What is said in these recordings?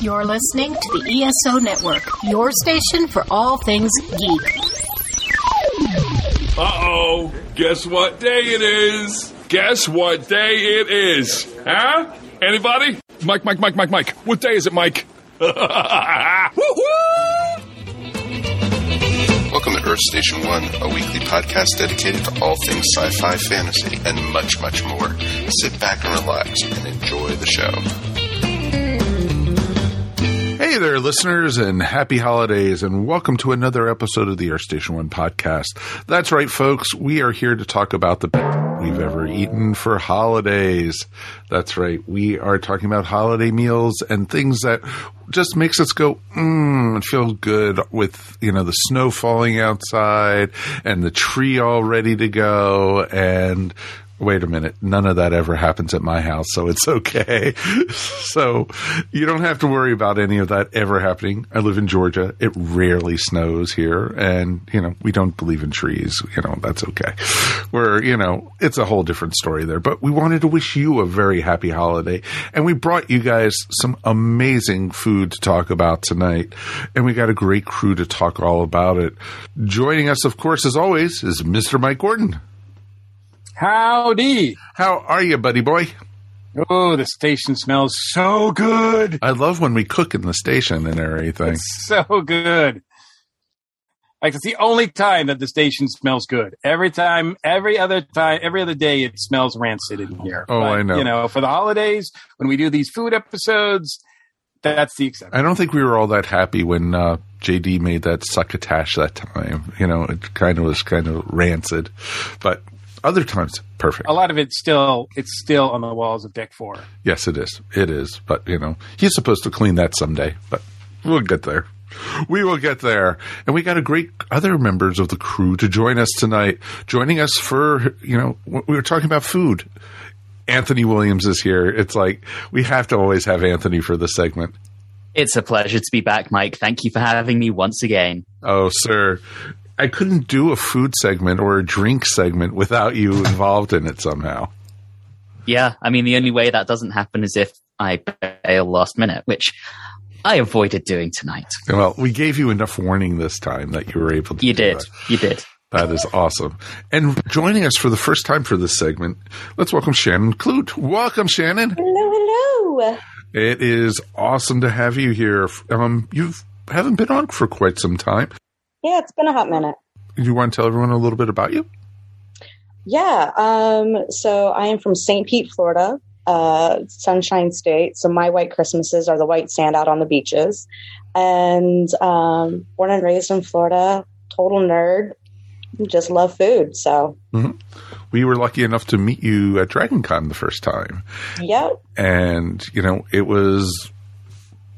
You're listening to the ESO Network, your station for all things geek. Uh oh, guess what day it is? Guess what day it is? Huh? Anybody? Mike, Mike, Mike, Mike, Mike. What day is it, Mike? Welcome to Earth Station One, a weekly podcast dedicated to all things sci fi, fantasy, and much, much more. Sit back and relax and enjoy the show. Hey there, listeners, and happy holidays, and welcome to another episode of the Earth Station One podcast. That's right, folks. We are here to talk about the best we've ever eaten for holidays. That's right. We are talking about holiday meals and things that just makes us go, mmm, and feel good with, you know, the snow falling outside and the tree all ready to go and wait a minute, none of that ever happens at my house, so it's okay. so you don't have to worry about any of that ever happening. I live in Georgia. It rarely snows here, and you know, we don't believe in trees. You know, that's okay. We're, you know, it's a whole different story there. But we wanted to wish you a very happy holiday, and we brought you guys some amazing food to talk about tonight, and we got a great crew to talk all about it. Joining us, of course, as always, is Mr. Mike Gordon. Howdy. How are you, buddy boy? Oh, the station smells so good. I love when we cook in the station and everything. It's so good. Like it's the only time that the station smells good. Every time, every other time, every other day, it smells rancid in here. Oh, I know. You know, for the holidays when we do these food episodes, that's the exception. I don't think we were all that happy when uh, JD made that succotash that time. You know, it kind of was kind of rancid, but other times perfect. A lot of it's still it's still on the walls of deck four. Yes, it is. It is. But you know, he's supposed to clean that someday. But we'll get there. We will get there. And we got a great other members of the crew to join us tonight. Joining us for you know, we were talking about food. Anthony Williams is here. It's like we have to always have Anthony for the segment. It's a pleasure to be back, Mike. Thank you for having me once again. Oh, sir. I couldn't do a food segment or a drink segment without you involved in it somehow. Yeah, I mean, the only way that doesn't happen is if I bail last minute, which I avoided doing tonight. Well, we gave you enough warning this time that you were able to. You do did. that. You did. That is awesome. And joining us for the first time for this segment, let's welcome Shannon Clute. Welcome, Shannon. Hello, hello. It is awesome to have you here. Um, you haven't been on for quite some time. Yeah, it's been a hot minute. Do you want to tell everyone a little bit about you? Yeah, um, so I am from St. Pete, Florida, uh, Sunshine State. So my white Christmases are the white sand out on the beaches. And um, born and raised in Florida, total nerd, just love food. So, We were lucky enough to meet you at Dragon Con the first time. yep. and you know it was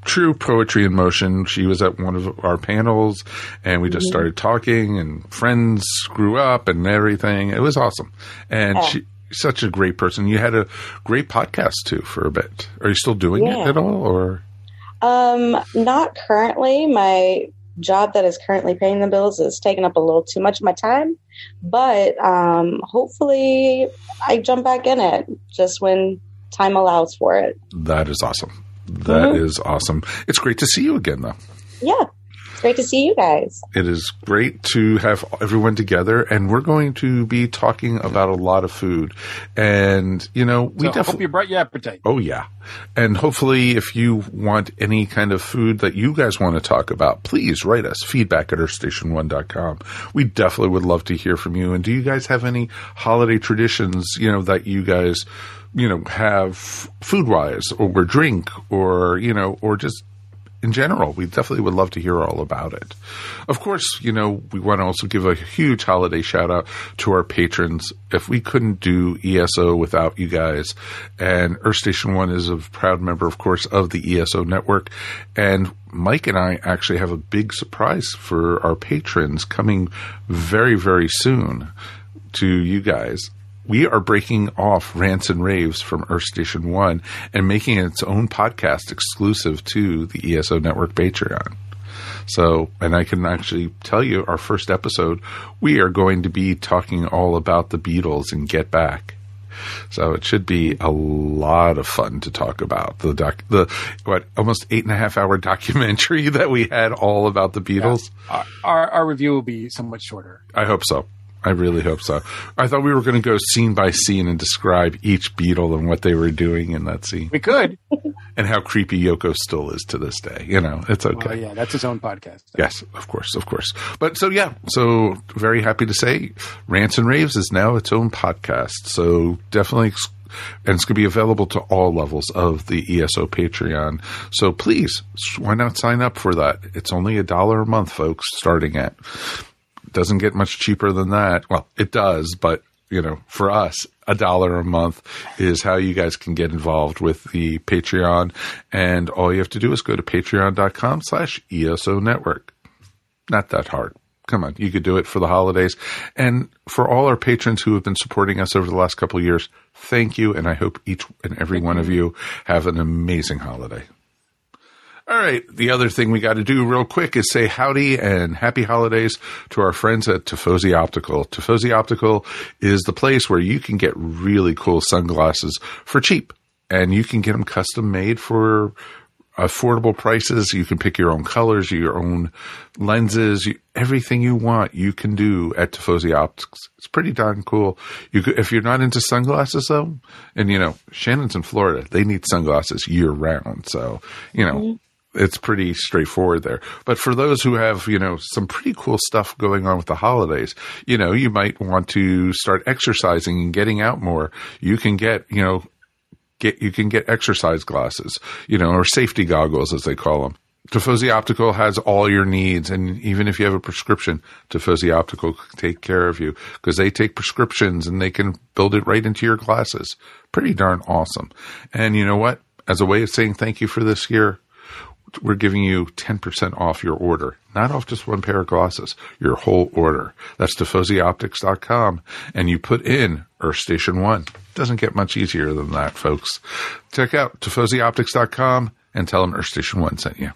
true poetry in motion. She was at one of our panels and we just started talking and friends grew up and everything. It was awesome. And Yeah. she such a great person. You had a great podcast too for a bit. Are you still doing it at all or? Um, not currently. My job that is currently paying the bills is taking up a little too much of my time, but um, hopefully I jump back in it just when time allows for it. that is awesome That Mhm. is awesome it's great to see you again though Yeah, it's great to see you guys. It is great to have everyone together, and we're going to be talking about a lot of food. And you know, we So I hope you brought your appetite. Oh yeah, and hopefully, if you want any kind of food that you guys want to talk about, please write us feedback at earthstation1.com. We definitely would love to hear from you. And do you guys have any holiday traditions? You know that you guys, you know, have food wise, or drink, or you know, or just in general, we definitely would love to hear all about it. Of course, you know, we want to also give a huge holiday shout out to our patrons. If we couldn't do ESO without you guys, and Earth Station One is a proud member, of course, of the ESO network, and Mike and I actually have a big surprise for our patrons coming very, very soon to you guys. We are breaking off rants and raves from Earth Station One and making it its own podcast exclusive to the ESO Network Patreon. So, and I can actually tell you our first episode, we are going to be talking all about the Beatles and Get Back. So it should be a lot of fun to talk about the doc, the what almost eight and a half hour documentary that we had all about the Beatles. Our, uh, our, our review will be somewhat shorter. I hope so. I really hope so. I thought we were going to go scene by scene and describe each Beatle and what they were doing in that scene We could. and how creepy Yoko still is to this day. You know, it's okay. Well, yeah, that's his own podcast. Yes, of course, of course. But so yeah, so very happy to say Rants and Raves is now its own podcast. So definitely ex- and it's going to be available to all levels of the ESO Patreon. So please, why not sign up for that? It's only a dollar a month, folks, starting at. Doesn't get much cheaper than that. Well, it does, but you know, for us, a dollar a month is how you guys can get involved with the Patreon. And all you have to do is go to patreon.com slash ESO network. Not that hard. Come on, you could do it for the holidays. And for all our patrons who have been supporting us over the last couple of years, thank you. And I hope each and every one of you have an amazing holiday. All right. The other thing we got to do real quick is say howdy and happy holidays to our friends at Tifosi Optical. Tifosi Optical is the place where you can get really cool sunglasses for cheap and you can get them custom made for affordable prices. You can pick your own colors, your own lenses, you, everything you want. You can do at Tifosi Optics. It's pretty darn cool. You could, if you're not into sunglasses though, and you know Shannon's in Florida, they need sunglasses year round. So you know mm-hmm. It's pretty straightforward there. But for those who have, you know, some pretty cool stuff going on with the holidays, you know, you might want to start exercising and getting out more. You can get, you know, get you can get exercise glasses, you know, or safety goggles as they call them. Tifosi Optical has all your needs, and even if you have a prescription, Tifosi Optical can take care of you because they take prescriptions and they can build it right into your glasses. Pretty darn awesome. And you know what? As a way of saying thank you for this year, we're giving you 10% off your order, not off just one pair of glasses, your whole order. That's TifosiOptics.com. And you put in Earth Station 1. Doesn't get much easier than that, folks. Check out TifosiOptics.com and tell them Earth Station 1 sent you.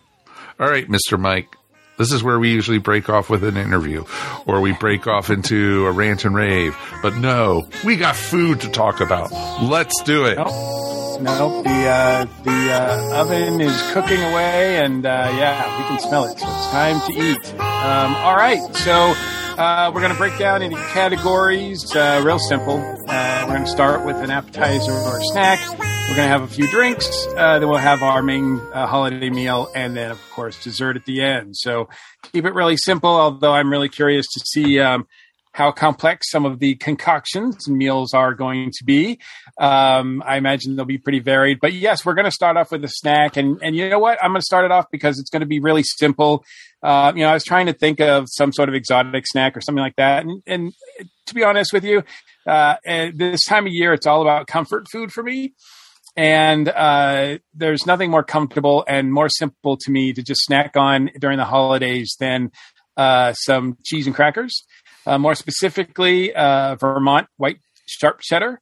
All right, Mr. Mike. This is where we usually break off with an interview or we break off into a rant and rave. But no, we got food to talk about. Let's do it. Nope. Nope. The uh, the uh, oven is cooking away, and uh, yeah, we can smell it. So it's time to eat. Um, all right. So uh, we're going to break down into categories. Uh, real simple. Uh, we're going to start with an appetizer or a snack. We're going to have a few drinks. Uh, then we'll have our main holiday meal, and then of course dessert at the end. So keep it really simple. Although I'm really curious to see. Um, how complex some of the concoctions and meals are going to be. Um, I imagine they'll be pretty varied. But yes, we're going to start off with a snack, and and you know what? I'm going to start it off because it's going to be really simple. Uh, you know, I was trying to think of some sort of exotic snack or something like that, and and to be honest with you, uh, this time of year, it's all about comfort food for me. And uh, there's nothing more comfortable and more simple to me to just snack on during the holidays than uh, some cheese and crackers uh, more specifically uh, Vermont white sharp cheddar.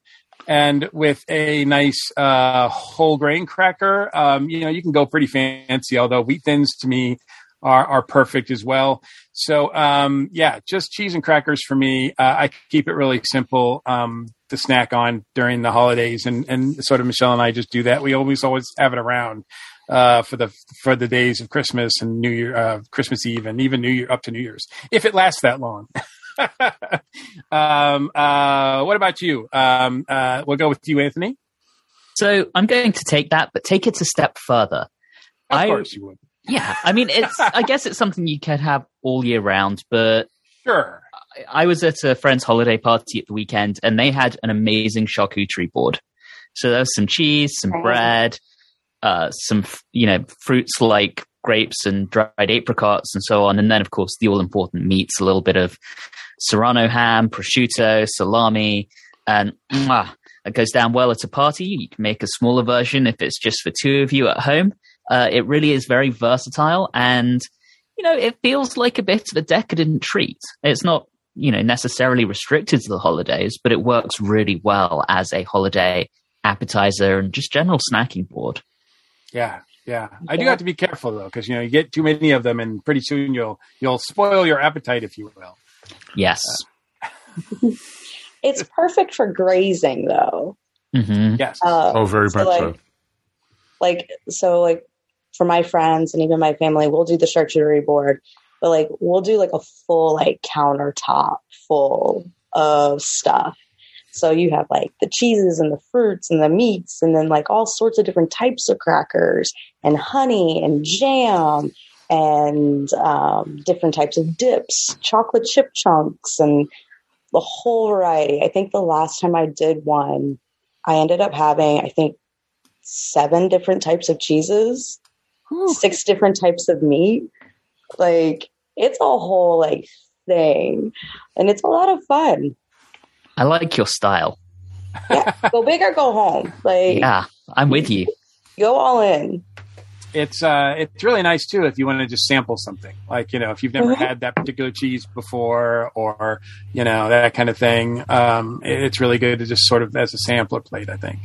And with a nice uh, whole grain cracker, um, you know, you can go pretty fancy. Although wheat thins to me are are perfect as well. So um, yeah, just cheese and crackers for me. Uh, I keep it really simple um, to snack on during the holidays, and and sort of Michelle and I just do that. We always always have it around uh, for the for the days of Christmas and New Year, uh, Christmas Eve, and even New Year up to New Year's, if it lasts that long. um, uh, what about you? Um, uh, we'll go with you, Anthony. So I'm going to take that, but take it a step further. Of I- course you would. Yeah, I mean, it's. I guess it's something you could have all year round, but Sure. I was at a friend's holiday party at the weekend, and they had an amazing charcuterie board. So there was some cheese, some Oh. bread, uh, some you know fruits like grapes and dried apricots and so on, and then of course the all important meats, a little bit of serrano ham, prosciutto, salami, and mwah, it goes down well at a party. You can make a smaller version if it's just for two of you at home. Uh, it really is very versatile and you know, it feels like a bit of a decadent treat. It's not, you know, necessarily restricted to the holidays, but it works really well as a holiday appetizer and just general snacking board. Yeah. Yeah. I do have to be careful though, because you know you get too many of them, and pretty soon you'll you'll spoil your appetite, if you will. Yes. it's perfect for grazing though. hmm Yes. Uh, Oh, very so, much like, so. like so like for my friends and even my family we'll do the charcuterie board but like we'll do like a full like countertop full of stuff so you have like the cheeses and the fruits and the meats and then like all sorts of different types of crackers and honey and jam and um, different types of dips chocolate chip chunks and the whole variety i think the last time i did one i ended up having i think seven different types of cheeses, six different types of meat. Like it's a whole like thing, and it's a lot of fun. I like your style. Yeah, go big or go home. Like Yeah, I'm with you. go all in. It's uh it's really nice too if you want to just sample something like you know if you've never Mhm. had that particular cheese before or you know that kind of thing um it- it's really good to just sort of as a sampler plate i think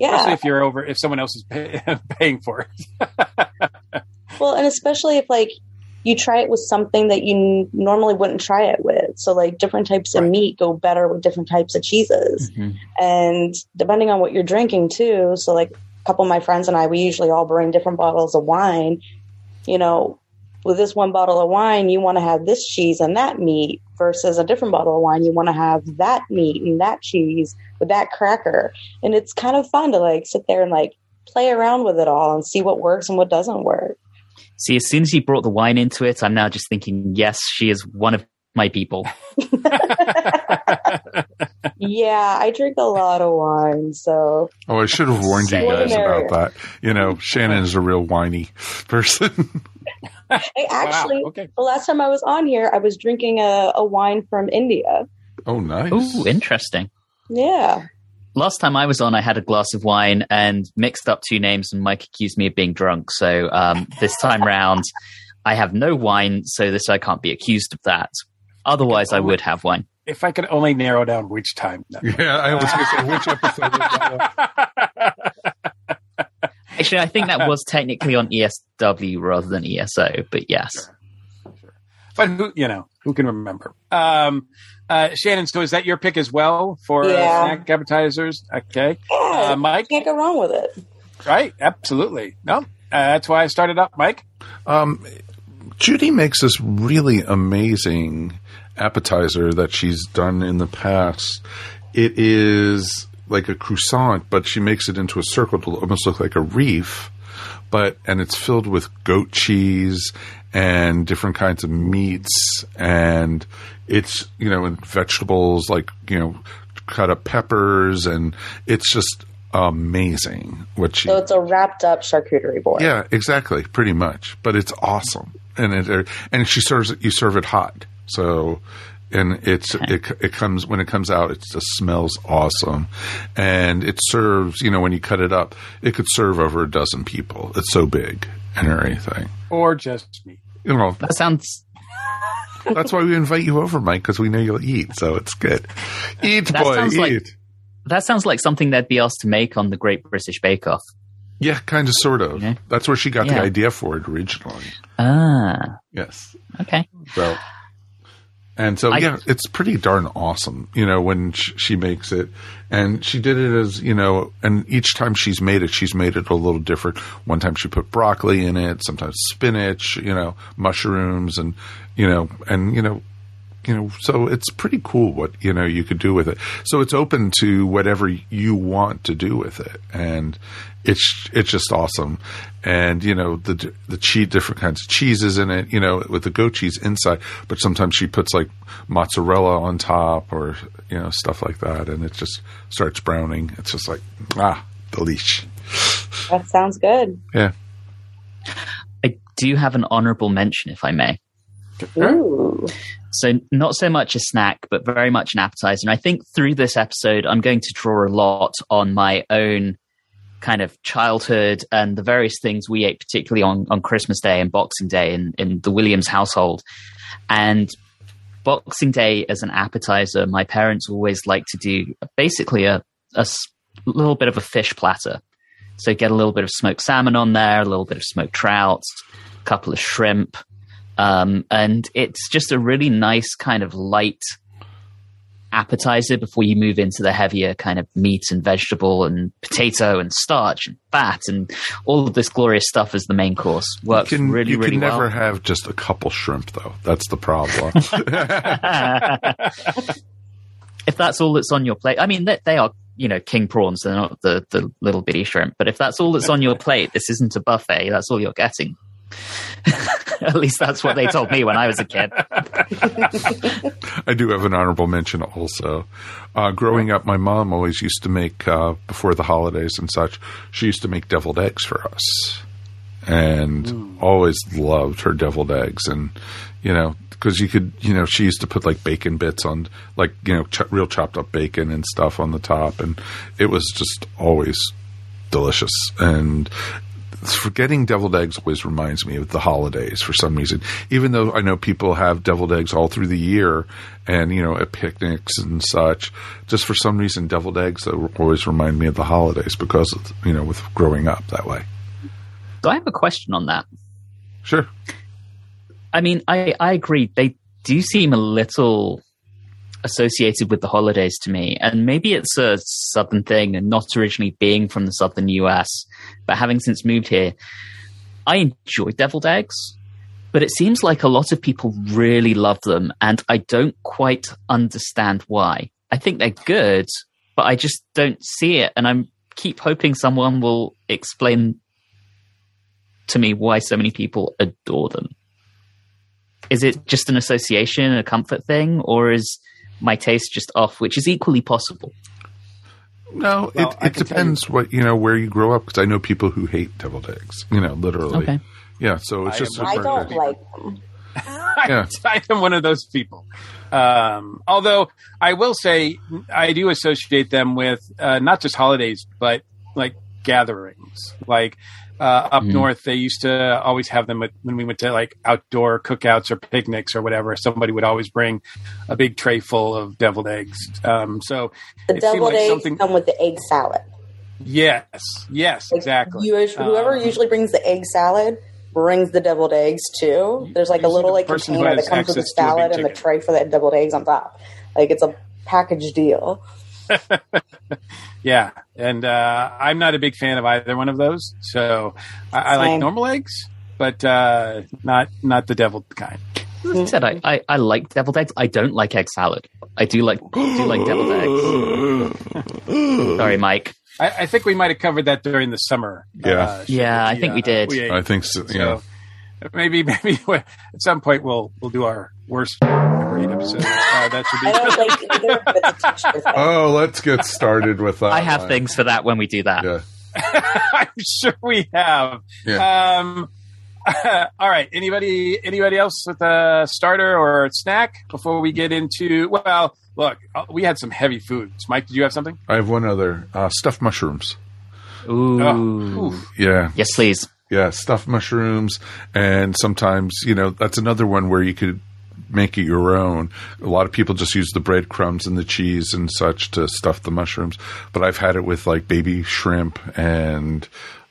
especially Yeah. if you're over if someone else is pay, paying for it Well, and especially if like you try it with something that you n- normally wouldn't try it with. So like different types of Right. meat go better with different types of cheeses. Mhm. and depending on what you're drinking too so like a couple of my friends and i we usually all bring different bottles of wine. You know with this one bottle of wine you want to have this cheese and that meat versus a different bottle of wine you want to have that meat and that cheese with that cracker. And it's kind of fun to like sit there and like play around with it all and see what works and what doesn't work. See, as soon as you brought the wine into it, I'm now just thinking, yes, she is one of my people. yeah i drink a lot of wine so Oh, I should have warned you guys about that. You know, Shannon is a real whiny person. I actually wow. okay the last time i was on here i was drinking a, a wine from india oh, nice. Ooh, interesting. yeah Last time I was on, I had a glass of wine and mixed up two names, and Mike accused me of being drunk. So um, this time round, I have no wine, so this I can't be accused of that. Otherwise, I would have one. if i could only narrow down which time. Yeah, I was going to say, which episode was? Actually, I think that was technically on ESW rather than ESO, but yes. but who you know who can remember? Um uh shannon so is that your pick as well for uh, snack appetizers? Okay. Yeah, uh, mike can't go wrong with it. right absolutely. No uh, that's why i started up. Mike? Um, Judy makes this really amazing appetizer that she's done in the past. It is like a croissant, but she makes it into a circle to almost look like a reef. But and it's filled with goat cheese and different kinds of meats, and it's you know and vegetables like you know cut up peppers, and it's just amazing what she So it's a wrapped up charcuterie board. yeah, exactly, pretty much. But it's awesome, and it and she serves it. You serve it hot, so and it's it it comes when it comes out. It just smells awesome, and it serves. You know, when you cut it up, it could serve over a dozen people. It's so big and everything. or just me You know, That sounds that's why we invite you over, Mike, because we know you'll eat. So it's good. Eat, That boy, eat. like- that sounds like something they'd be asked to make on the Great British Bake Off. Yeah, kind of, sort of. Yeah. That's where she got the idea for it originally. Ah, Yes. okay. So, and so I- yeah, it's pretty darn awesome, you know, when sh- she makes it, and she did it as you know, and each time she's made it, she's made it a little different. One time she put broccoli in it, sometimes spinach, you know, mushrooms, and you know, and you know, you know, so it's pretty cool what you know you could do with it. So it's open to whatever you want to do with it, and it's it's just awesome. And you know the the cheese, different kinds of cheeses in it. You know, with the goat cheese inside, but sometimes she puts like mozzarella on top or you know stuff like that, and it just starts browning. It's just like ah, delish. That sounds good. Yeah. I do have an honorable mention, if I may. So not so much a snack, but very much an appetizer. And I think through this episode, I'm going to draw a lot on my own kind of childhood and the various things we ate, particularly on, on Christmas Day and Boxing Day in, in the Williams household. And Boxing Day as an appetizer, my parents always like to do basically a little bit of a fish platter. So get a little bit of smoked salmon on there, a little bit of smoked trout, a couple of shrimp, um, and it's just a really nice kind of light appetizer before you move into the heavier kind of meat and vegetable and potato and starch and fat and all of this glorious stuff as the main course works you can, really, you really can well. never have just a couple shrimp, though. That's the problem. if that's all that's on your plate, I mean, they, they are, you know, king prawns. They're not the, the little bitty shrimp. But if that's all that's on your plate, this isn't a buffet. That's all you're getting. At least that's what they told me when I was a kid. I do have an honorable mention also. Uh, growing up, my mom always used to make, uh, before the holidays and such, she used to make deviled eggs for us. And always loved her deviled eggs. And, you know, because you could, you know, she used to put like bacon bits on, like, you know, ch- real chopped up bacon and stuff on the top. And it was just always delicious. And forgetting deviled eggs always reminds me of the holidays for some reason. Even though I know people have deviled eggs all through the year and, you know, at picnics and such, just for some reason, deviled eggs always remind me of the holidays because, of, you know, with growing up that way. So I have a question on that. Sure. I mean, I, I agree. They do seem a little associated with the holidays to me. And maybe it's a southern thing and not originally being from the southern US, but having since moved here, I enjoy deviled eggs, but it seems like a lot of people really love them. And I don't quite understand why. I think they're good, but I just don't see it. And I keep hoping someone will explain to me why so many people adore them. Is it just an association, a comfort thing, or is my taste just off, which is equally possible? No, Well, it, it can tell depends what, you know, where you grow up because I know people who hate deviled eggs, you know, literally. Okay. Yeah. So it's I just, am- I a- don't like them. Yeah. I am one of those people. Um, although I will say I do associate them with uh, not just holidays, but like gatherings. Like uh, up Mm. north, they used to always have them at, when we went to like outdoor cookouts or picnics or whatever. Somebody would always bring a big tray full of deviled eggs. Um, so The it deviled like eggs something- come with the egg salad. yes, yes, Like, exactly. You, whoever Um, usually brings the egg salad brings the deviled eggs too. There's like a little like container that comes with the access to a big salad and the tray for the deviled eggs on top. Like it's a package deal. Yeah, and uh, I'm not a big fan of either one of those. So I, I like normal eggs, but uh, not not the deviled kind. As I said, I, I, I like deviled eggs. I don't like egg salad. I do like do like deviled eggs. Sorry, Mike. I, I think we might have covered that during the summer. Yeah. uh, Yeah, that I think we did. ate. I think so. So maybe maybe at some point we'll we'll do our worst ever eight episodes. Uh, that should I be. don't like either, but it's a texture thing. Oh, let's get started with that. I have one. things for that when we do that. Yeah. I'm sure we have. Yeah. Um, all right. Anybody anybody else with a starter or a snack before we get into? Well, look, uh, we had some heavy foods. Mike, did you have something? I have one other uh, stuffed mushrooms. Ooh. Oh. Yeah. Yes, please. Yeah. Stuffed mushrooms. And sometimes, you know, that's another one where you could make it your own. A lot of people just use the breadcrumbs and the cheese and such to stuff the mushrooms. But I've had it with like baby shrimp and,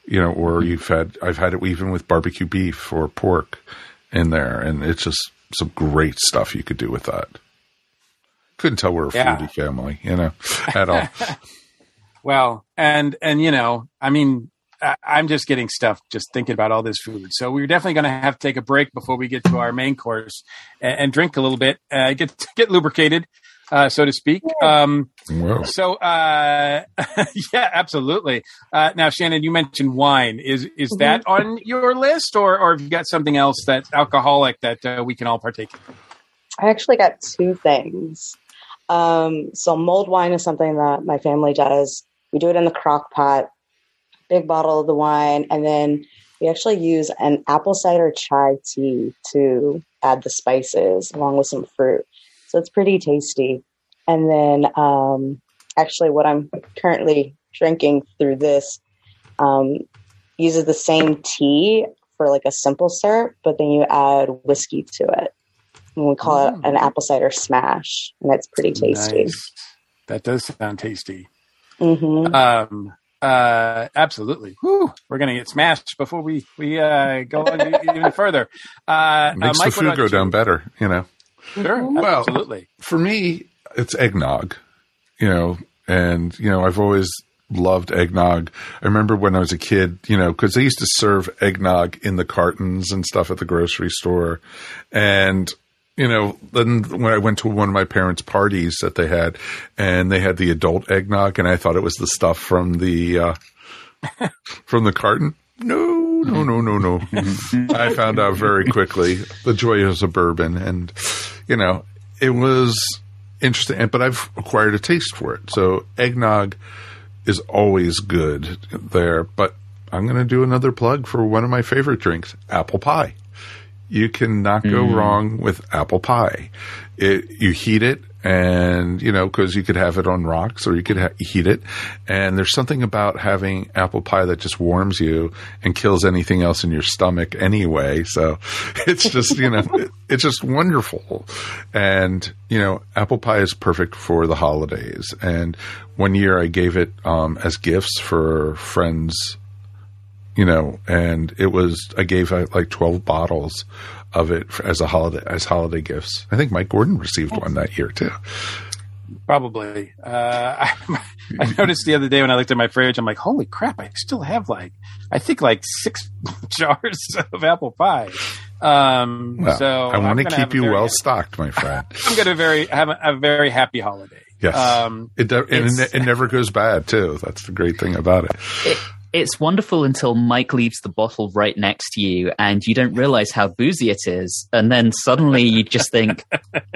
you know, or you've had, I've had it even with barbecue beef or pork in there. And it's just some great stuff you could do with that. Couldn't tell we're a Yeah. foodie family, you know, at all. Well, and and you know, I mean, I'm just getting stuff just thinking about all this food. So we're definitely going to have to take a break before we get to our main course and, and drink a little bit, uh, get get lubricated, uh, so to speak. Um, Whoa. so uh, yeah, absolutely. Uh, now, Shannon, you mentioned wine. Is is that on your list, or or have you got something else that's alcoholic that uh, we can all partake? in? I actually got two things. Um, so mulled wine is something that my family does. We do it in the crock pot, big bottle of the wine, and then we actually use an apple cider chai tea to add the spices along with some fruit. So it's pretty tasty. And then um, actually what I'm currently drinking through this um, uses the same tea for like a simple syrup, but then you add whiskey to it. And we call it an apple cider smash, and it's pretty tasty. Nice. That does sound tasty. hmm Um, uh, absolutely. Whew, we're going to get smashed before we we uh, go on even further. Uh, It makes uh, Mike, the food go down you? better, you know. Sure, Well, absolutely. For me, it's eggnog, you know, and you know I've always loved eggnog. I remember when I was a kid, you know, because they used to serve eggnog in the cartons and stuff at the grocery store, and you know, then when I went to one of my parents' parties that they had, and they had the adult eggnog, and I thought it was the stuff from the uh, from the carton. No, no, no, no, no. I found out very quickly the joys of bourbon, and you know, it was interesting. But I've acquired a taste for it, so eggnog is always good there. But I'm going to do another plug for one of my favorite drinks, apple pie. You cannot go wrong with apple pie. It, you heat it and, you know, cause you could have it on rocks or you could ha- heat it. And there's something about having apple pie that just warms you and kills anything else in your stomach anyway. So it's just, you know, it, it's just wonderful. And, you know, apple pie is perfect for the holidays. And one year I gave it, um, as gifts for friends you know, and it was I gave out like twelve bottles of it for, as a holiday as holiday gifts. I think Mike Gordon received one that year too. Probably. Uh, I, I noticed the other day when I looked at my fridge, I'm like, holy crap! I still have like, I think like six jars of apple pie. Um, Well, so I want to keep you very- well stocked, my friend. I'm going to very have a, a very happy holiday. Yes, Um, it de- it, it never goes bad too. That's the great thing about it. It, it's wonderful until Mike leaves the bottle right next to you and you don't realize how boozy it is. And then suddenly you just think,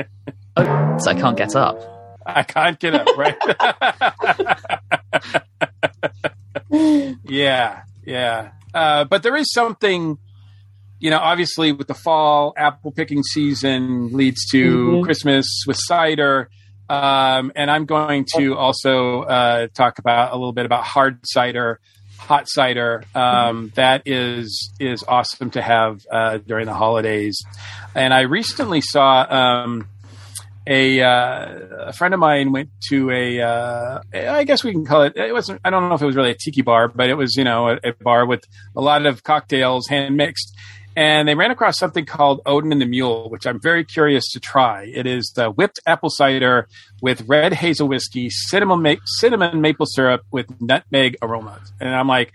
oh, so I can't get up. I can't get up, right? yeah, yeah. Uh, but there is something, you know, obviously with the fall, apple picking season leads to Mhm. Christmas with cider. Um, and I'm going to also uh, talk about a little bit about hard cider, hot cider. Um, that is is awesome to have uh, during the holidays. And I recently saw um, a, uh, a friend of mine went to a uh, I guess we can call it it wasn't I don't know if it was really a tiki bar but it was you know a, a bar with a lot of cocktails hand mixed and they ran across something called Odin and the Mule which I'm very curious to try it is the whipped apple cider with red hazel whiskey cinnamon ma- cinnamon maple syrup with nutmeg aromas and I'm like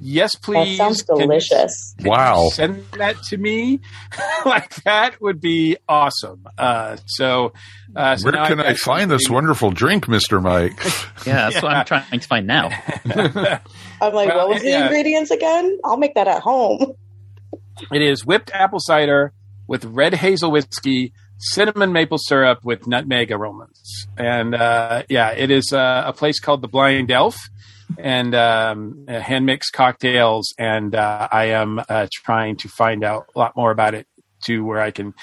yes please. That please sounds Can you- delicious. can you Wow. send that to me like that would be awesome uh, so uh, so Where can I've I find this wonderful drink, Mister Mike? Yeah, that's what I'm trying to find now. I'm like, Well, what was the yeah. ingredients again? I'll make that at home. It is whipped apple cider with red hazel whiskey, cinnamon maple syrup with nutmeg aromas. And uh, yeah, it is uh, a place called the Blind Elf and um, hand mixed cocktails. And uh, I am uh, trying to find out a lot more about it to where I can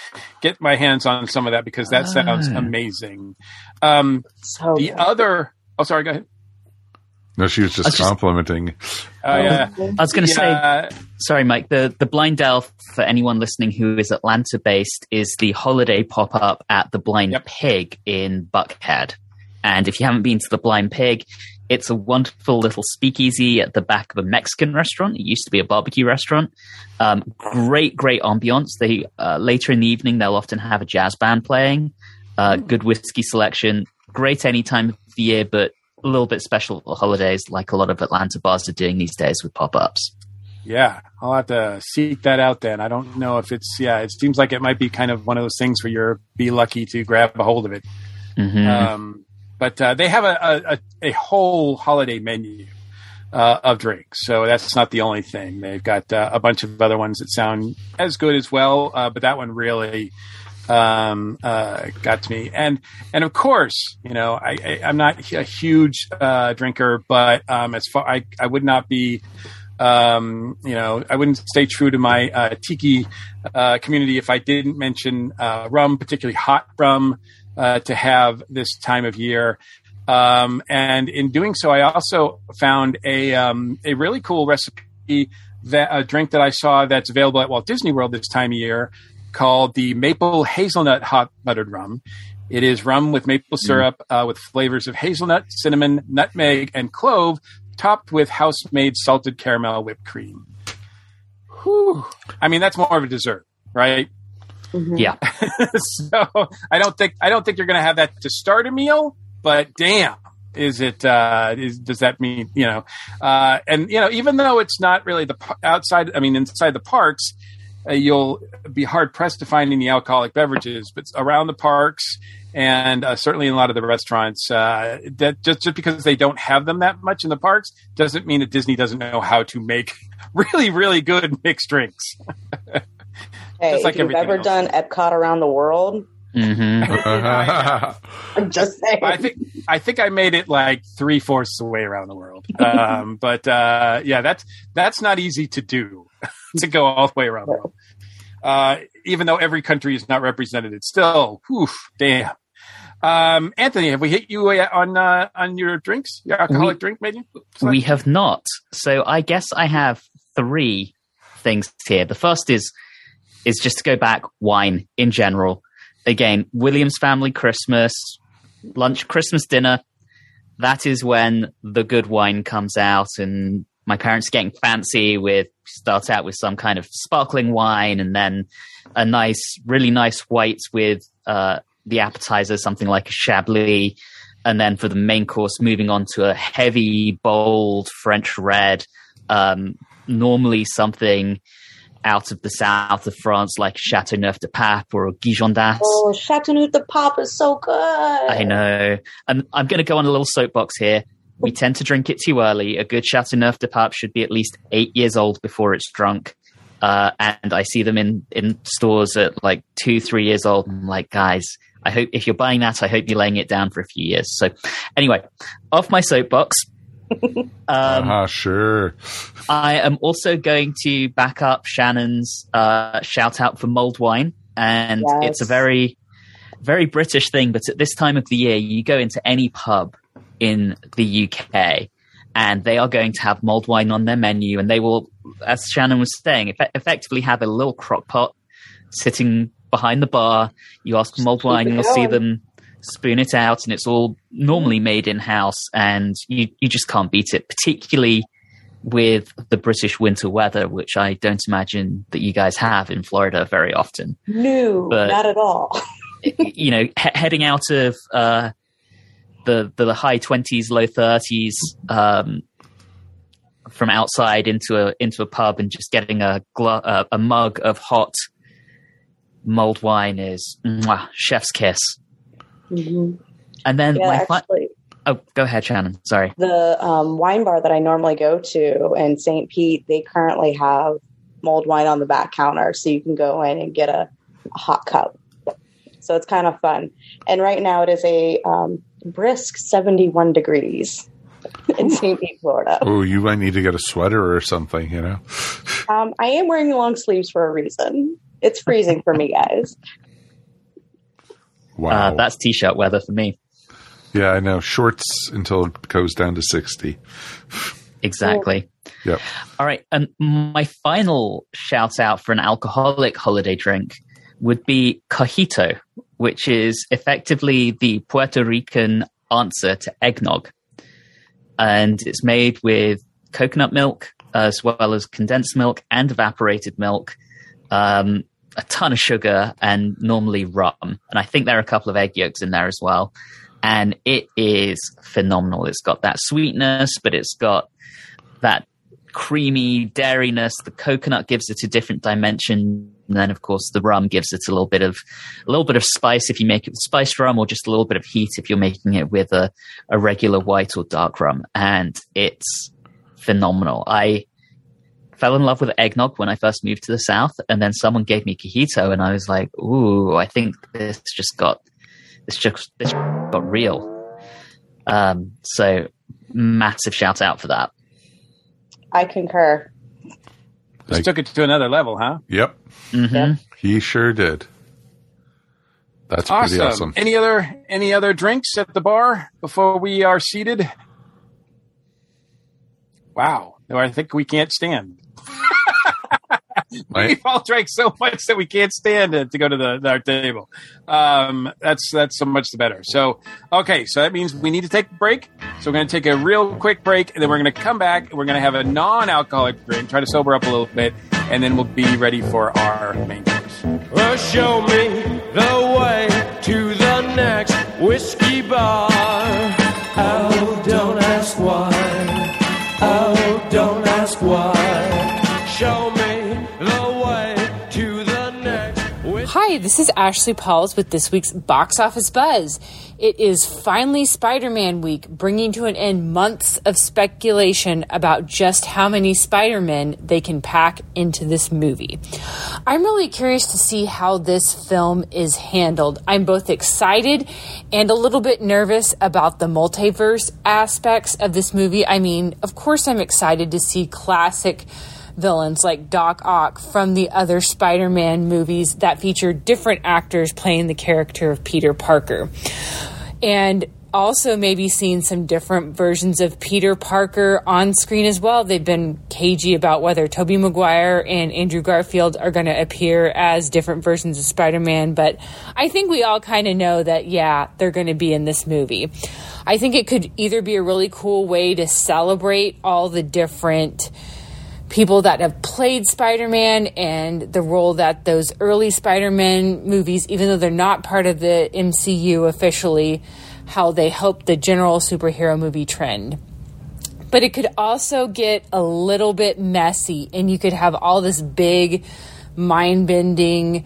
get my hands on some of that because that sounds Ah. amazing. Um, So the good. other, oh, sorry, go ahead. No, she was just I was just- complimenting. Uh, yeah. I was going to say, sorry, Mike, the, the Blind Elf, for anyone listening who is Atlanta based, is the holiday pop up at the Blind Yep. Pig in Buckhead. And if you haven't been to the Blind Pig, it's a wonderful little speakeasy at the back of a Mexican restaurant. It used to be a barbecue restaurant. Um, great, great ambiance. They uh, later in the evening they'll often have a jazz band playing. Uh, good whiskey selection. Great any time of the year, but a little bit special for holidays, like a lot of Atlanta bars are doing these days with pop ups. Yeah, I'll have to seek that out then. I don't know if it's yeah. It seems like it might be kind of one of those things where you're be lucky to grab a hold of it. hmm Um, but uh, they have a, a, a, a whole holiday menu uh, of drinks, so that's not the only thing. They've got uh, a bunch of other ones that sound as good as well, uh, but that one really um, uh, got to me. And and of course, you know, I, I, I'm not a huge uh, drinker, but um, as far I, I would not be. Um, you know, I wouldn't stay true to my uh, tiki uh, community if I didn't mention uh, rum, particularly hot rum, uh, to have this time of year. Um, and in doing so, I also found a um, a really cool recipe that a drink that I saw that's available at Walt Disney World this time of year called the maple hazelnut hot buttered rum. It is rum with maple syrup uh, with flavors of hazelnut, cinnamon, nutmeg, and clove, topped with house made salted caramel whipped cream. Whew. I mean, that's more of a dessert, right? Yeah. so I don't think I don't think you're going to have that to start a meal. But damn, is it? Uh, is, does that mean you know? Uh, and you know, even though it's not really the outside, I mean, inside the parks, uh, you'll be hard pressed to find any alcoholic beverages. But around the parks and uh, certainly in a lot of the restaurants, uh, that just just because they don't have them that much in the parks doesn't mean that Disney doesn't know how to make really really good mixed drinks. Hey, like if you've ever else. done Epcot around the world, hmm I'm just saying. I think I think I made it like three fourths the way around the world. Um, but uh, yeah, that's that's not easy to do to go all the way around the world. Uh, even though every country is not represented, it's still whew, damn. Um, Anthony, have we hit you uh, on uh, on your drinks, your alcoholic We- drink, maybe? We have not. So I guess I have three things here. The first is is just to go back wine in general. Again, Williams family Christmas, lunch, Christmas dinner. That is when the good wine comes out and my parents getting fancy with start out with some kind of sparkling wine and then a nice, really nice white with uh, the appetizer, something like a Chablis, and then for the main course, moving on to a heavy, bold French red, um, normally something out of the south of France, like Chateauneuf du Pape or Gigondas. oh, Chateauneuf du Pape is so good. I know. I'm, I'm going to go on a little soapbox here. We tend to drink it too early. A good Chateauneuf du Pape should be at least eight years old before it's drunk. Uh, and I see them in, in stores at like two, three years old. I'm like, guys, I hope if you're buying that, I hope you're laying it down for a few years. So, anyway, off my soapbox. Um, Ah, sure. I am also going to back up Shannon's uh, shout out for mulled wine, and Yes. it's a very, very British thing. But at this time of the year, you go into any pub in the UK, and they are going to have mulled wine on their menu, and they will, as Shannon was saying, effe- effectively have a little crock pot sitting behind the bar. You ask for mulled wine, it you'll see them spoon it out, and it's all normally made in house, and you you just can't beat it, particularly with the British winter weather, which I don't imagine that you guys have in Florida very often. No, But- not at all. you know, he- heading out of uh, the the high twenties, low thirties, um, from outside into a into a pub and just getting a uh, a mug of hot mulled wine is mwah, chef's kiss. Mhm. And then Yeah, my fi- oh, go ahead, Shannon. Sorry. the um, wine bar that I normally go to in St. Pete, they currently have mulled wine on the back counter, so you can go in and get a, a hot cup. So it's kind of fun. And right now it is a um, brisk 71 degrees in St. Pete, Florida. Oh, you might need to get a sweater or something, you know? Um, I am wearing long sleeves for a reason. It's freezing for me, guys. Wow. Uh, that's t-shirt weather for me. yeah, I know. Shorts until it goes down to 60. Exactly. Yep. All right. And my final shout out for an alcoholic holiday drink would be coquito, which is effectively the Puerto Rican answer to eggnog. And it's made with coconut milk as well as condensed milk and evaporated milk, um, a ton of sugar and normally rum. And I think there are a couple of egg yolks in there as well. And it is phenomenal. It's got that sweetness, but it's got that creamy dairiness. The coconut gives it a different dimension. And then, of course, the rum gives it a little bit of a little bit of spice if you make it with spiced rum, or just a little bit of heat if you're making it with a, a regular white or dark rum. And it's phenomenal. I fell in love with eggnog when I first moved to the south, and then someone gave me coquito, and I was like, "Ooh, I think this just got this just this got real." Um, so massive shout out for that. I concur. Just Like- took it to another level, huh? Yep. hmm He sure did. That's pretty Awesome. awesome. Any other any other drinks at the bar before we are seated? Wow. No, I think we can't stand. Right? We've all drank so much that we can't stand it to go to the our table. Um, that's that's so much the better. So okay, so that means we need to take a break. So we're going to take a real quick break, and then we're going to come back. and We're going to have a non-alcoholic drink, try to sober up a little bit, and then we'll be ready for our main course. Well, show me the way to the next whiskey bar. Oh, this is Ashley Pauls with this week's Box Office Buzz. It is finally Spider Man week, bringing to an end months of speculation about just how many Spider Men they can pack into this movie. I'm really curious to see how this film is handled. I'm both excited and a little bit nervous about the multiverse aspects of this movie. I mean, of course, I'm excited to see classic villains like Doc Ock from the other Spider Man movies that feature different actors playing the character of Peter Parker. And also, maybe seeing some different versions of Peter Parker on screen as well. They've been cagey about whether Tobey Maguire and Andrew Garfield are going to appear as different versions of Spider Man, but I think we all kind of know that, yeah, they're going to be in this movie. I think it could either be a really cool way to celebrate all the different people that have played Spider Man and the role that those early Spider Man movies, even though they're not part of the MCU officially, how they help the general superhero movie trend. But it could also get a little bit messy, and you could have all this big, mind bending,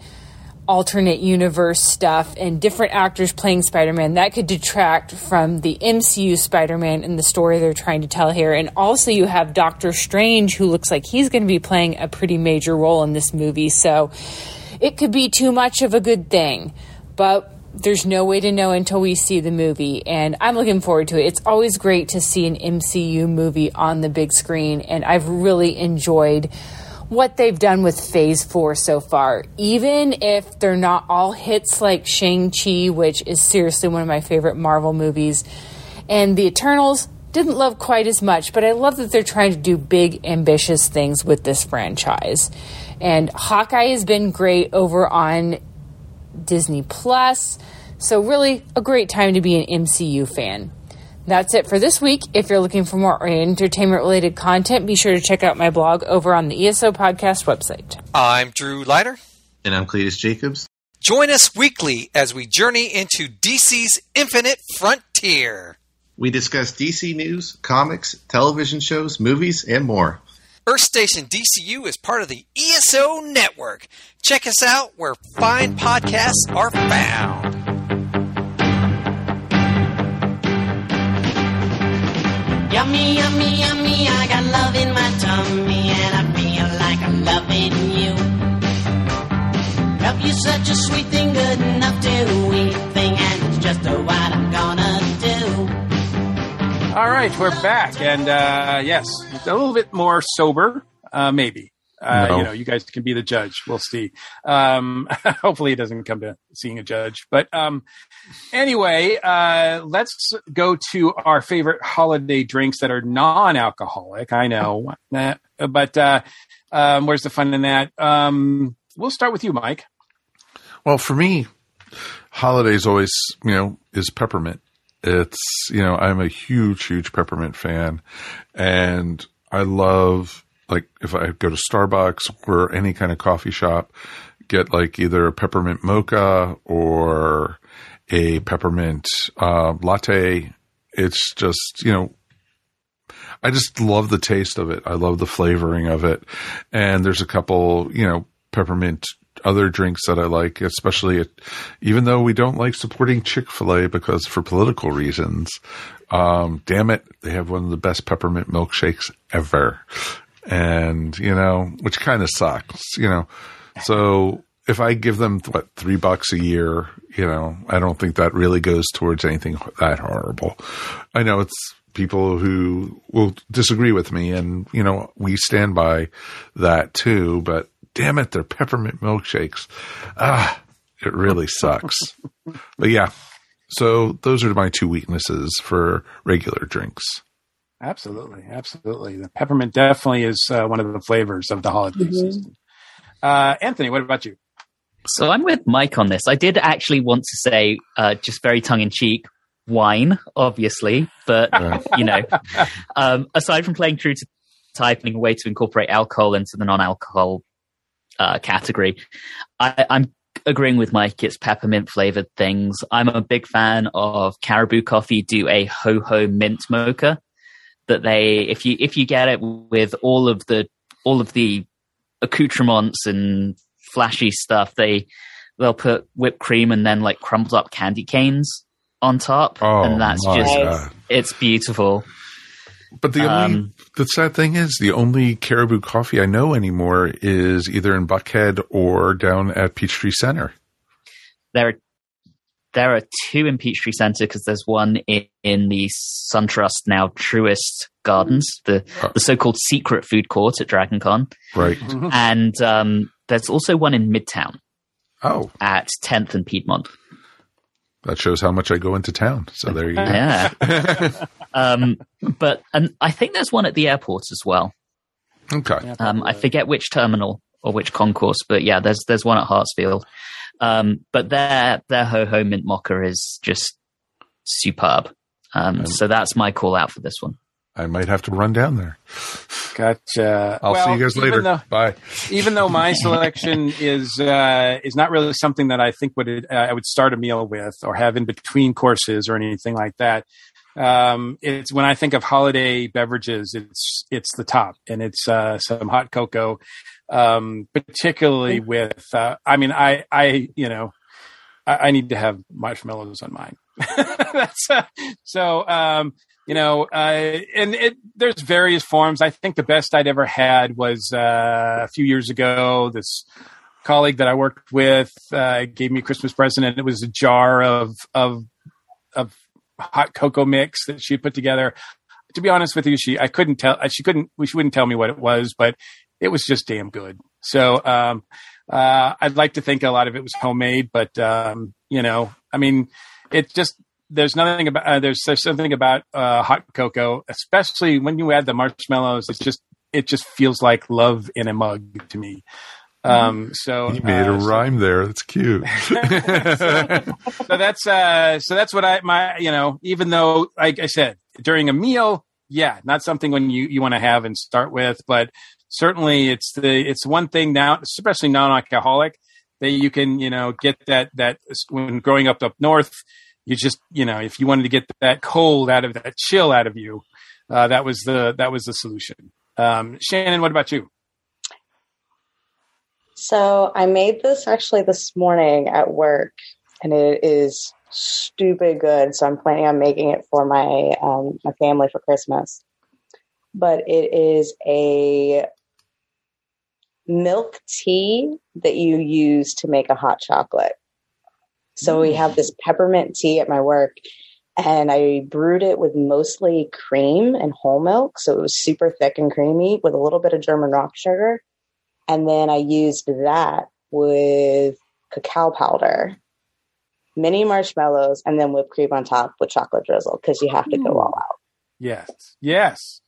alternate universe stuff and different actors playing Spider Man. That could detract from the MCU Spider Man and the story they're trying to tell here. And also, you have Doctor Strange, who looks like he's going to be playing a pretty major role in this movie. So it could be too much of a good thing. But there's no way to know until we see the movie, and I'm looking forward to it. It's always great to see an MCU movie on the big screen, and I've really enjoyed what they've done with Phase 4 so far. Even if they're not all hits like Shang-Chi, which is seriously one of my favorite Marvel movies, and The Eternals didn't love quite as much, but I love that they're trying to do big, ambitious things with this franchise. And Hawkeye has been great over on Disney Plus. So, really, a great time to be an MCU fan. That's it for this week. If you're looking for more entertainment related content, be sure to check out my blog over on the ESO Podcast website. I'm Drew Leiter. And I'm Cletus Jacobs. Join us weekly as we journey into DC's infinite frontier. We discuss DC news, comics, television shows, movies, and more. Earth Station DCU is part of the ESO network. Check us out where fine podcasts are found. Yummy, yummy, yummy, I got love in my tummy and I feel like I'm loving you. Love you such a sweet thing, good enough to eat thing, and it's just a what I'm gonna do. All right, we're back, and uh, yes, it's a little bit more sober, uh, maybe. Uh, No. You know, you guys can be the judge. We'll see. Um, hopefully, it doesn't come to seeing a judge. But um, anyway, uh, let's go to our favorite holiday drinks that are non-alcoholic. I know, Nah, but uh, um, where's the fun in that? Um, we'll start with you, Mike. Well, for me, holidays always, you know, is peppermint. It's, you know, I'm a huge, huge peppermint fan. And I love, like, if I go to Starbucks or any kind of coffee shop, get like either a peppermint mocha or a peppermint uh, latte. It's just, you know, I just love the taste of it. I love the flavoring of it. And there's a couple, you know, peppermint other drinks that I like, especially even though we don't like supporting Chick fil A because for political reasons, um, damn it, they have one of the best peppermint milkshakes ever. And, you know, which kind of sucks, you know. So if I give them, what, three bucks a year, you know, I don't think that really goes towards anything that horrible. I know it's people who will disagree with me and, you know, we stand by that too, but damn it, they're peppermint milkshakes. Ah, it really sucks. but yeah, so those are my two weaknesses for regular drinks. Absolutely, absolutely. The peppermint definitely is uh, one of the flavors of the holiday season. Uh, Anthony, what about you? So I'm with Mike on this. I did actually want to say, uh, just very tongue in cheek, wine, obviously, but you know, um, aside from playing true to type typing a way to incorporate alcohol into the non-alcohol uh, category, I, I'm agreeing with Mike. It's peppermint flavored things. I'm a big fan of Caribou Coffee do a ho ho mint mocha that they if you if you get it with all of the all of the accoutrements and flashy stuff, they they'll put whipped cream and then like crumbled up candy canes on top, Oh, and that's my just God. it's beautiful. But the only Um, the sad thing is the only caribou coffee I know anymore is either in Buckhead or down at Peachtree Center. there are there are two in Peachtree Center because there's one in, in the SunTrust now Truist Gardens, the Oh. the so-called secret food court at DragonCon, Right. and um, there's also one in Midtown Oh, at 10th and Piedmont. that shows how much I go into town. So there you go. Yeah, um, but and I think there's one at the airport as well. Okay. Um, I forget which terminal or which concourse, but yeah, there's there's one at Hartsfield. Um, but their their ho ho mint mocha is just superb. Um, so that's my call out for this one. I might have to run down there. Gotcha. I'll Well, see you guys later. though- Bye. even though my selection is uh, is not really something that I think would uh, I would start a meal with or have in between courses or anything like that. Um, it's when I think of holiday beverages, it's it's the top, and it's uh, some hot cocoa, um, particularly with. Uh, I mean, I I you know, I, I need to have marshmallows on mine. That's uh, so. Um, you know, uh, and it, there's various forms. I think the best I'd ever had was uh, a few years ago. This colleague that I worked with uh, gave me a Christmas present, and it was a jar of of of hot cocoa mix that she put together. To be honest with you, she I couldn't tell. She couldn't. She wouldn't tell me what it was, but it was just damn good. So um, uh, I'd like to think a lot of it was homemade, but um, you know, I mean, it just there's nothing about uh, there's there's something about uh, hot cocoa, especially when you add the marshmallows. It's just it just feels like love in a mug to me. Um, so he made a uh, so- rhyme there. That's cute. so that's uh so that's what i my you know even though like i said during a meal yeah not something when you you want to have and start with but certainly it's the it's one thing now especially non-alcoholic that you can you know get that that when growing up up north you just you know if you wanted to get that cold out of that chill out of you uh, that was the that was the solution um shannon what about you So I made this actually this morning at work, and it is stupid good. So I'm planning on making it for my um, my family for Christmas. But it is a milk tea that you use to make a hot chocolate. So we have this peppermint tea at my work, and I brewed it with mostly cream and whole milk, so it was super thick and creamy with a little bit of German rock sugar. And then I used that with cacao powder, mini marshmallows, and then whipped cream on top with chocolate drizzle because you have to go all out. Yes. Yes.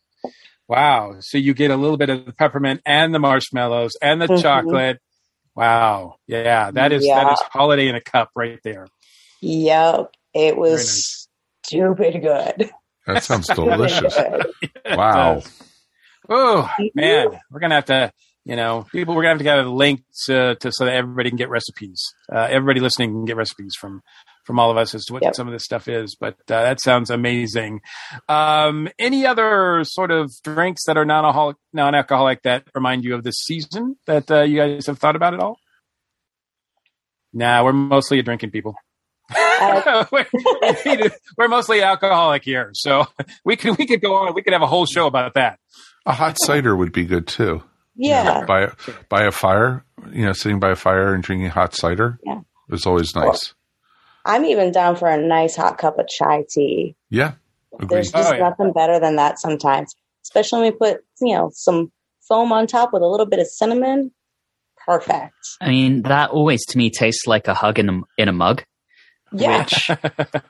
Wow. So you get a little bit of the peppermint and the marshmallows and the Mhm. chocolate. Wow. Yeah. That is that Yeah. is holiday in a cup right there. Yep. It was Very nice. stupid good. That sounds delicious. Wow. Oh man, we're gonna have to, you know, people. We're gonna have to get a link to, to so that everybody can get recipes. Uh, everybody listening can get recipes from from all of us as to what Yep. some of this stuff is. But uh, that sounds amazing. Um, any other sort of drinks that are non-alcoholic, non-alcoholic that remind you of this season that uh, you guys have thought about at all? Nah, we're mostly a drinking people. Uh, we're, we're mostly alcoholic here, so we could we could go on. We could have a whole show about that. A hot cider would be good too. Yeah. By by a fire, you know, sitting by a fire and drinking hot cider. Yeah. Is always nice. I'm even down for a nice hot cup of chai tea. Yeah. Agreed. There's just Oh, yeah. nothing better than that sometimes, especially when we put, you know, some foam on top with a little bit of cinnamon. Perfect. I mean, that always to me tastes like a hug in a, in a mug. Yeah. Which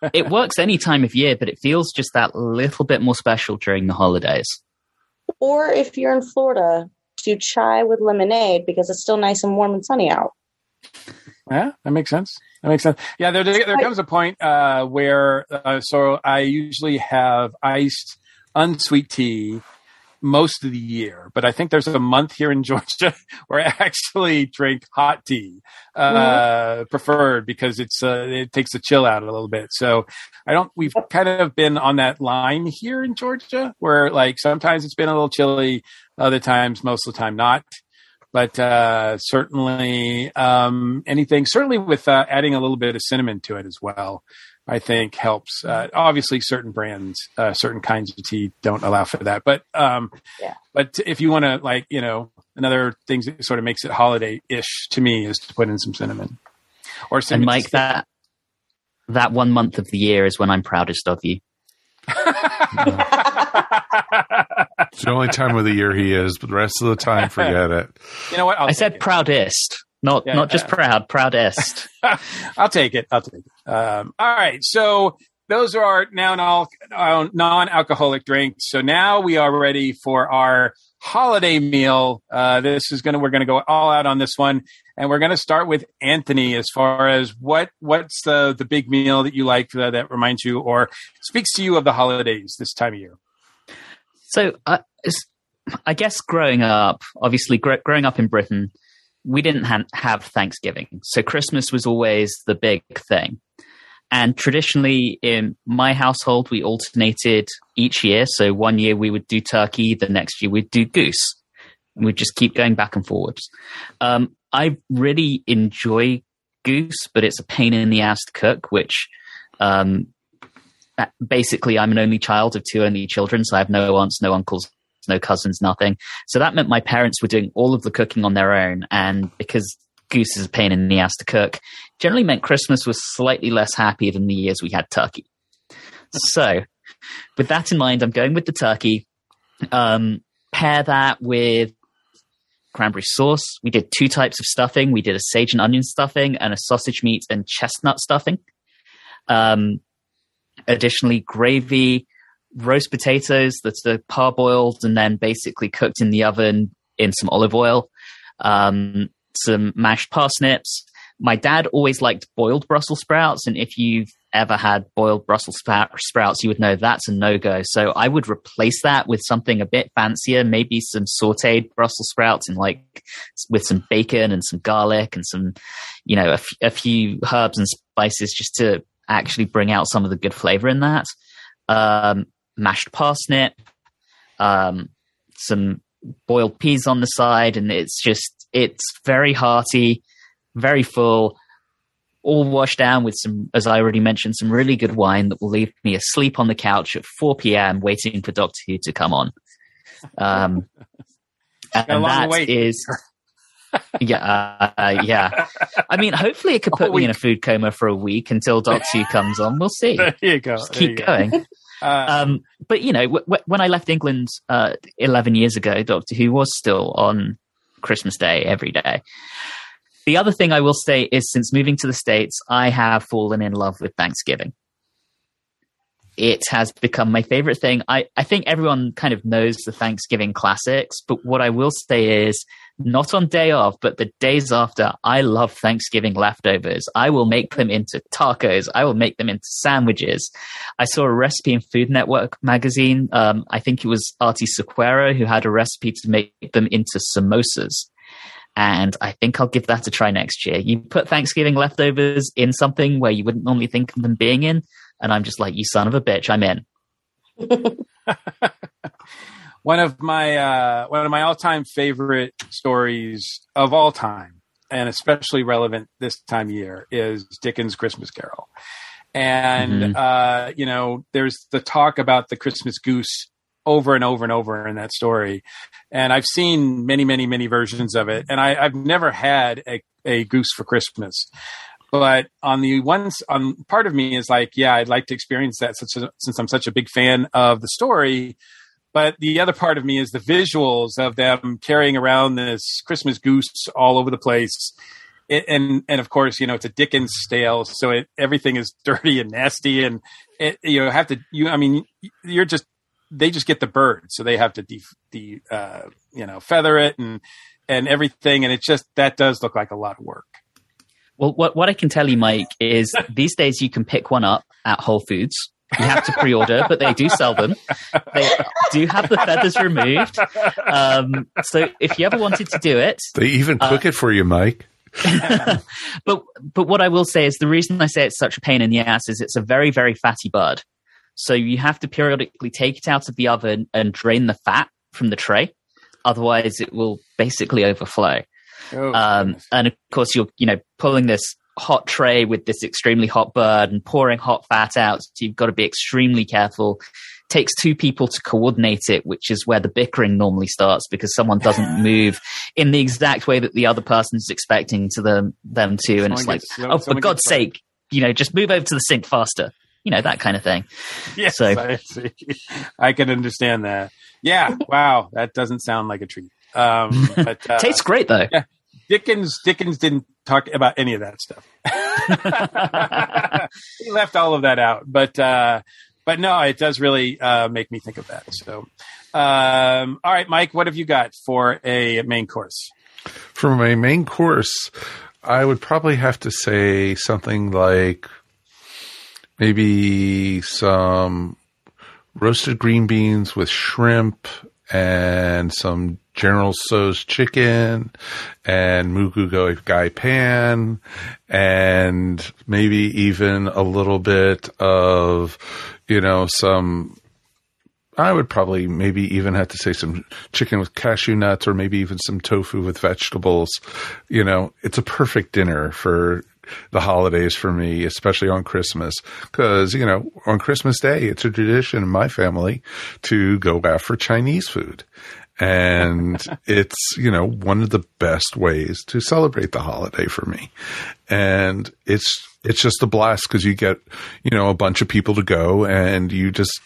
it works any time of year, but it feels just that little bit more special during the holidays. Or if you're in Florida, do chai with lemonade because it's still nice and warm and sunny out. Yeah, that makes sense. That makes sense. Yeah, there there comes a point uh, where uh, so I usually have iced unsweet tea most of the year, but I think there's a month here in Georgia where I actually drink hot tea, uh, preferred because it's, uh, it takes the chill out a little bit. So I don't, we've kind of been on that line here in Georgia where like sometimes it's been a little chilly, other times, most of the time not. But, uh, certainly, um, anything, certainly with, uh, adding a little bit of cinnamon to it as well. I think helps. Uh, obviously, certain brands, uh, certain kinds of tea don't allow for that. But um, Yeah. but if you want to, like, you know, another thing that sort of makes it holiday ish to me is to put in some cinnamon or And cinnamon. Mike, that that one month of the year is when I'm proudest of you. It's the only time of the year he is, but the rest of the time, forget it. You know what? I'll I said proudest, not Yeah. not just proud, proudest. I'll take it. I'll take it. Um, all right. So those are our now non- uh, non-alcoholic drinks. So now we are ready for our holiday meal. Uh, this is gonna we're gonna go all out on this one, and we're gonna start with Anthony as far as what what's the the big meal that you like uh, that reminds you or speaks to you of the holidays this time of year. So, uh, I guess growing up, obviously gr- growing up in Britain, we didn't ha- have Thanksgiving. So Christmas was always the big thing. And traditionally in my household, we alternated each year. So one year we would do turkey, the next year we'd do goose. And we'd just keep going back and forwards. Um, I really enjoy goose, but it's a pain in the ass to cook, which, um, basically I'm an only child of two only children. So I have no aunts, no uncles, no cousins, nothing. So that meant my parents were doing all of the cooking on their own. And because goose is a pain in the ass to cook, generally meant Christmas was slightly less happy than the years we had turkey. So with that in mind, I'm going with the turkey. Um, pair that with cranberry sauce. We did two types of stuffing. We did a sage and onion stuffing and a sausage meat and chestnut stuffing. Um, additionally, gravy, roast potatoes that are parboiled and then basically cooked in the oven in some olive oil, um, some mashed parsnips. My dad always liked boiled Brussels sprouts, and if you've ever had boiled Brussels sprouts, you would know that's a no go. So I would replace that with something a bit fancier, maybe some sauteed Brussels sprouts and like with some bacon and some garlic and some, you know, a, f- a few herbs and spices just to actually bring out some of the good flavor in that. Um, mashed parsnip, um, some boiled peas on the side, and it's just it's very hearty, very full, all washed down with some, as I already mentioned, some really good wine that will leave me asleep on the couch at 4 p.m. waiting for Doctor Who to come on. Um, and that is. Yeah, uh, yeah. I mean, hopefully it could put me in a food coma for a week until Doctor Who comes on. We'll see. There you go. Just keep go. going. um, but you know, w- w- when I left England uh, eleven years ago, Doctor Who was still on Christmas Day every day. The other thing I will say is, since moving to the states, I have fallen in love with Thanksgiving. It has become my favorite thing. I, I think everyone kind of knows the Thanksgiving classics, but what I will say is not on day off, but the days after, I love Thanksgiving leftovers. I will make them into tacos. I will make them into sandwiches. I saw a recipe in Food Network magazine. Um, I think it was Aarti Sequeira who had a recipe to make them into samosas. And I think I'll give that a try next year. You put Thanksgiving leftovers in something where you wouldn't normally think of them being in, and I'm just like, you son of a bitch, I'm in. one of my uh, one of my all time favorite stories of all time, and especially relevant this time of year, is Dickens' Christmas Carol. And Mhm. uh, you know, there's the talk about the Christmas goose over and over and over in that story. And I've seen many, many, many versions of it, and I, I've never had a, a goose for Christmas. But on the ones on part of me is like, yeah, I'd like to experience that since, since I'm such a big fan of the story. But the other part of me is the visuals of them carrying around this Christmas goose all over the place. It, and and of course, you know, it's a Dickens stale, so it, everything is dirty and nasty, and it, you have to. You, I mean, you're just they just get the bird, so they have to de, de uh, you know feather it and and everything, and it just that does look like a lot of work. Well, what, what I can tell you, Mike, is these days you can pick one up at Whole Foods You have to pre-order, but they do sell them. They do have the feathers removed. Um, so if you ever wanted to do it, They even Uh, cook it for you, Mike. but but what I will say is the reason I say it's such a pain in the ass is it's a very very fatty bird. So you have to periodically take it out of the oven and drain the fat from the tray. Otherwise, it will basically overflow. Oh, Um, and of course, you're you know pulling this hot tray with this extremely hot bird and pouring hot fat out. So you've got to be extremely careful. Takes two people to coordinate it, which is where the bickering normally starts because someone doesn't move in the exact way that the other person is expecting to them them to, and Someone it's like, gets- oh, for God's sake, you know, just move over to the sink faster. You know that kind of thing. Yes, So- I see. I can understand that. Yeah. Wow. That doesn't sound like a treat. Um, but uh, Tastes great though. Yeah. Dickens Dickens didn't talk about any of that stuff. he left all of that out. But uh, but no, it does really uh, make me think of that. So, um, all right, Mike, what have you got for a main course? For my main course, I would probably have to say something like maybe some roasted green beans with shrimp and some General Tso's chicken and moo goo gai pan and maybe even a little bit of, you know, some I would probably maybe even have to say some chicken with cashew nuts or maybe even some tofu with vegetables. You know, it's a perfect dinner for the holidays for me, especially on Christmas. Cause, you know, on Christmas Day, it's a tradition in my family to go out for Chinese food. And it's, you know, one of the best ways to celebrate the holiday for me. And it's, it's just a blast because you get, you know, a bunch of people to go and you just,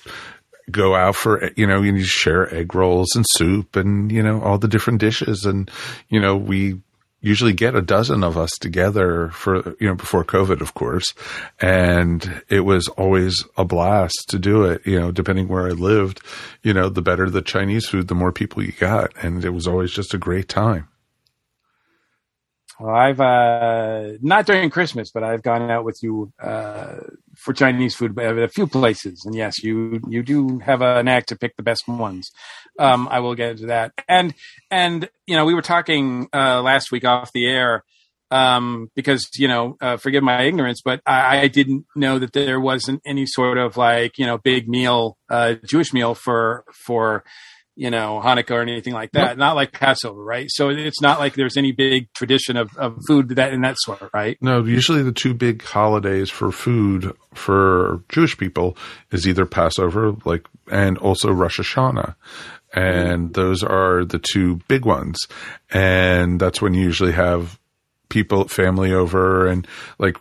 go out for you know and you share egg rolls and soup and you know all the different dishes and you know we usually get a dozen of us together for you know before covid of course. And it was always a blast to do it you know depending where i lived you know the better the chinese food the more people you got. And it was always just a great time. Well, I've uh, not during Christmas, but I've gone out with you uh, for Chinese food at a few places, and yes, you you do have a knack to pick the best ones. Um, I will get into that, and and you know we were talking uh, last week off the air um, because you know uh, forgive my ignorance, but I, I didn't know that there wasn't any sort of like you know big meal uh, Jewish meal for for you know, Hanukkah or anything like that. Not like Passover, right? So it's not like there's any big tradition of, of food that in that sort, right? No, usually the two big holidays for food for Jewish people is either Passover, like, and also Rosh Hashanah. And those are the two big ones. And that's when you usually have people, family over and like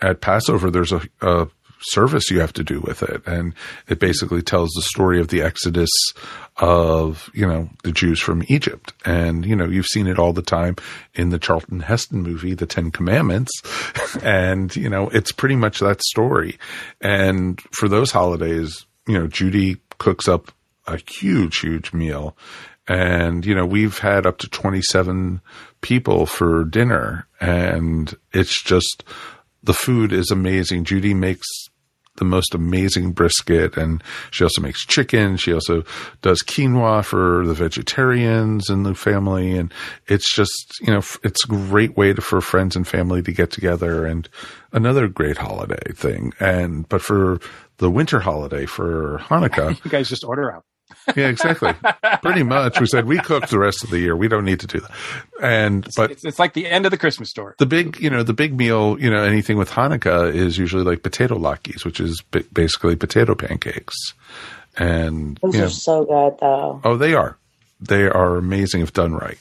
at Passover, there's a, a service you have to do with it. And it basically tells the story of the Exodus of, you know, the Jews from Egypt. And, you know, you've seen it all the time in the Charlton Heston movie, The Ten Commandments. and, you know, it's pretty much that story. And for those holidays, you know, Judy cooks up a huge, huge meal. And, you know, we've had up to 27 people for dinner and it's just, the food is amazing. Judy makes the most amazing brisket and she also makes chicken. She also does quinoa for the vegetarians in the family. And it's just, you know, it's a great way to, for friends and family to get together and another great holiday thing. And, but for the winter holiday for Hanukkah, You guys just order out. Yeah, exactly. Pretty much. We said we cook the rest of the year. We don't need to do that. And, but It's, it's like the end of the Christmas story. the big, you know, the big meal, you know, anything with Hanukkah is usually like potato latkes, which is ba- basically potato pancakes. And, Those you know, are so good, though. oh, they are. They are amazing if done right.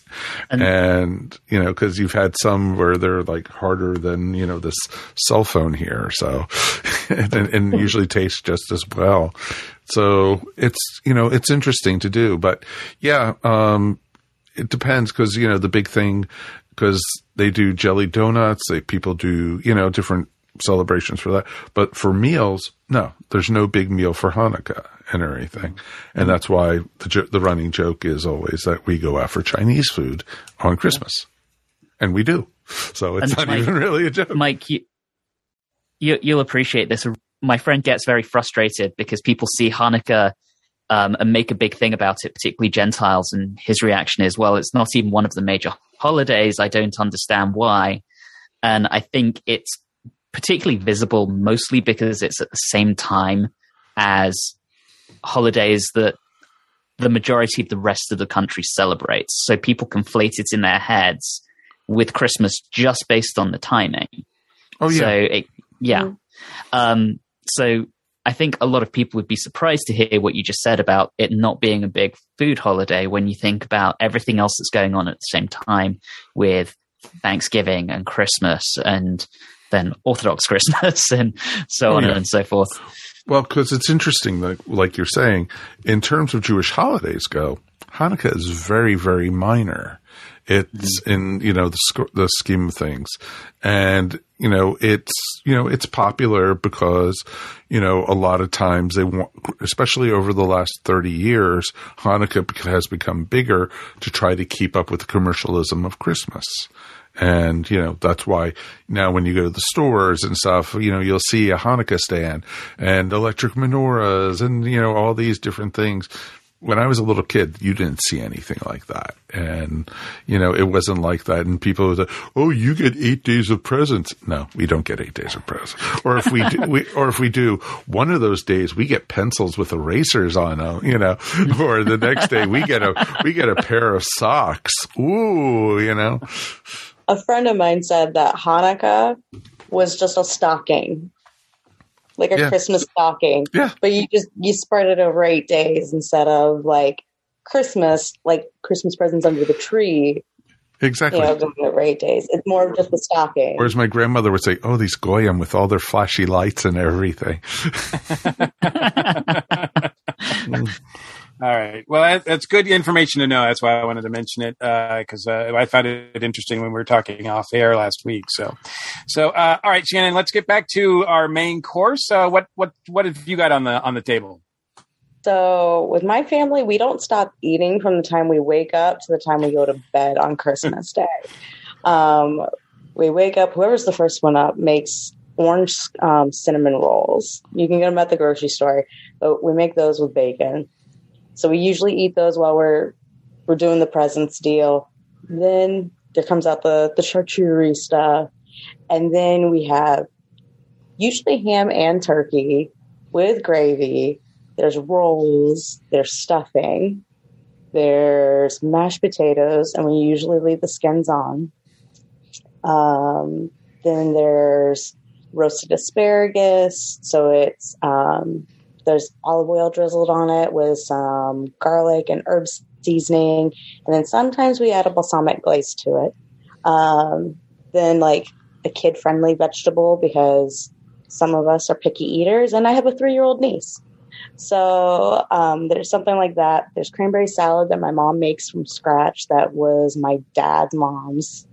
And, you know, cause you've had some where they're like harder than, you know, this cell phone here. So, and, and usually taste just as well. So it's, you know, it's interesting to do, but yeah, um, it depends because you know the big thing because they do jelly donuts. They people do you know different celebrations for that. But for meals, no, there's no big meal for Hanukkah and anything. and that's why the jo- the running joke is always that we go out for Chinese food on Christmas, and we do. So it's And not Mike- even really a joke. Mike, you, you you'll appreciate this. my friend gets very frustrated because people see Hanukkah um, and make a big thing about it, particularly Gentiles. And his reaction is, well, it's not even one of the major holidays. I don't understand why. And I think it's particularly visible mostly because it's at the same time as holidays that the majority of the rest of the country celebrates. So people conflate it in their heads with Christmas just based on the timing. Oh, yeah. So it, yeah. Um, so I think a lot of people would be surprised to hear what you just said about it not being a big food holiday when you think about everything else that's going on at the same time with Thanksgiving and Christmas and then Orthodox Christmas and so Oh, on yeah. and so forth. Well, because it's interesting, like, like you're saying, in terms of Jewish holidays go, Hanukkah is very, very minor. It's mm-hmm. in you know the sc- the scheme of things, and you know it's you know it's popular because you know a lot of times they want, especially over the last thirty years, Hanukkah has become bigger to try to keep up with the commercialism of Christmas. And, you know, that's why now when you go to the stores and stuff, you know, you'll see a Hanukkah stand and electric menorahs and, you know, all these different things. When I was a little kid, you didn't see anything like that. And, you know, it wasn't like that. And people would say, oh, you get eight days of presents. No, we don't get eight days of presents. Or if we do, we, or if we do one of those days, we get pencils with erasers on them, you know, or the next day we get a, we get a pair of socks. Ooh, you know. A friend of mine said that Hanukkah was just a stocking, like a Yeah. Christmas stocking. Yeah. But you just you spread it over eight days instead of like Christmas, like Christmas presents under the tree. Exactly. You know, doing it over eight days. It's more of just a stocking. Whereas my grandmother would say, "Oh, these goyim with all their flashy lights and everything." Mm. All right. Well, that, that's good information to know. That's why I wanted to mention it because uh, I found it interesting when we were talking off air last week. So, so uh, all right, Shannon. Let's get back to our main course. Uh, what what what have you got on the on the table? So with my family, we don't stop eating from the time we wake up to the time we go to bed on Christmas Day. Um, we wake up, whoever's the first one up makes orange um, cinnamon rolls. You can get them at the grocery store, but we make those with bacon. So we usually eat those while we're we're doing the presents deal. Then there comes out the the charcuterie stuff, and then we have usually ham and turkey with gravy. There's rolls. There's stuffing. There's mashed potatoes, and we usually leave the skins on. Um, then there's roasted asparagus. So it's um, there's olive oil drizzled on it with some garlic and herb seasoning, and then sometimes we add a balsamic glaze to it. Um, then like a kid friendly vegetable because some of us are picky eaters, and I have a three year old niece. So um, there's something like that. There's cranberry salad that my mom makes from scratch. That was my dad's mom's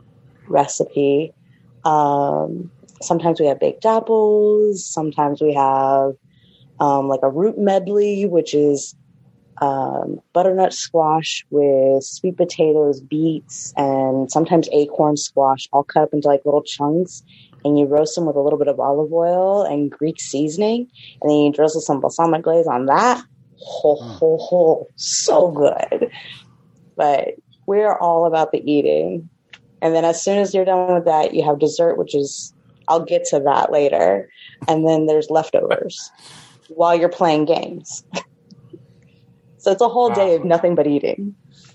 recipe. Um, sometimes we have baked apples. Sometimes we have um, like a root medley, which is um, butternut squash with sweet potatoes, beets, and sometimes acorn squash, all cut up into like little chunks. And you roast them with a little bit of olive oil and Greek seasoning, and then you drizzle some balsamic glaze on that. Ho ho ho, so good. But we're all about the eating. And then as soon as you're done with that, you have dessert, which is I'll get to that later. And then there's leftovers while you're playing games. so it's a whole day of nothing but eating.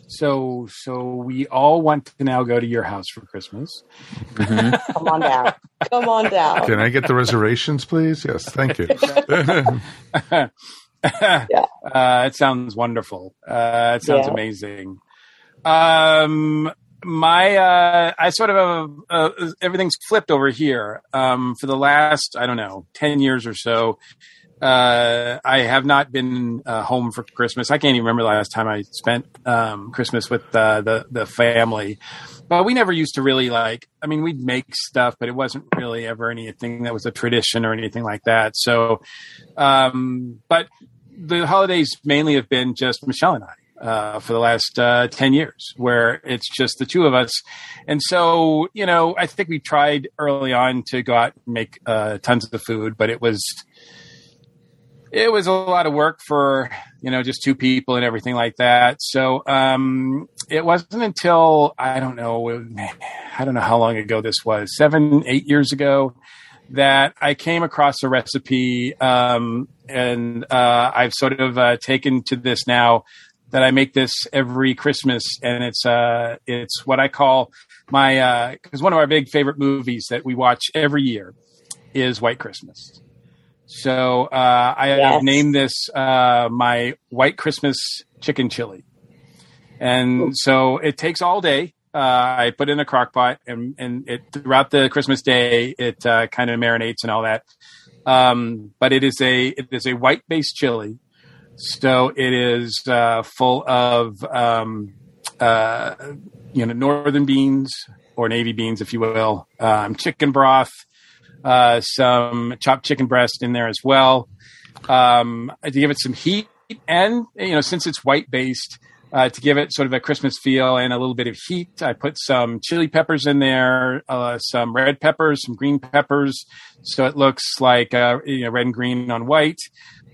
So so we all want to now go to your house for Christmas. Come on down. Come on down. Can I get the reservations, please? Yes, thank you. yeah. Uh, it sounds wonderful. Uh, it sounds Yeah. amazing. Um, my, uh, I sort of, uh, everything's flipped over here. Um, for the last, I don't know, 10 years or so, uh, I have not been uh, home for Christmas. I can't even remember the last time I spent um, Christmas with uh, the the family. But we never used to really like. I mean, we'd make stuff, but it wasn't really ever anything that was a tradition or anything like that. So, um, but the holidays mainly have been just Michelle and I. Uh, for the last uh, 10 years, where it's just the two of us. And so, you know, I think we tried early on to go out and make uh, tons of food, but it was, it was a lot of work for you know just two people and everything like that. So um, it wasn't until I don't know I don't know how long ago this was seven eight years ago that I came across a recipe um, and uh, I've sort of uh, taken to this now that I make this every Christmas and it's uh, it's what I call my because one of our big favorite movies that we watch every year is White Christmas. So uh, I Yes. named this uh, my White Christmas chicken chili, and so it takes all day. Uh, I put it in a crock pot, and and it throughout the Christmas day it uh, kind of marinates and all that. Um, but it is a it is a white based chili, so it is uh, full of um, uh, you know northern beans or navy beans, if you will, um, chicken broth, uh, some chopped chicken breast in there as well. Um, to give it some heat and you know since it's white based uh, to give it sort of a christmas feel and a little bit of heat i put some chili peppers in there uh, some red peppers some green peppers so it looks like uh, you know red and green on white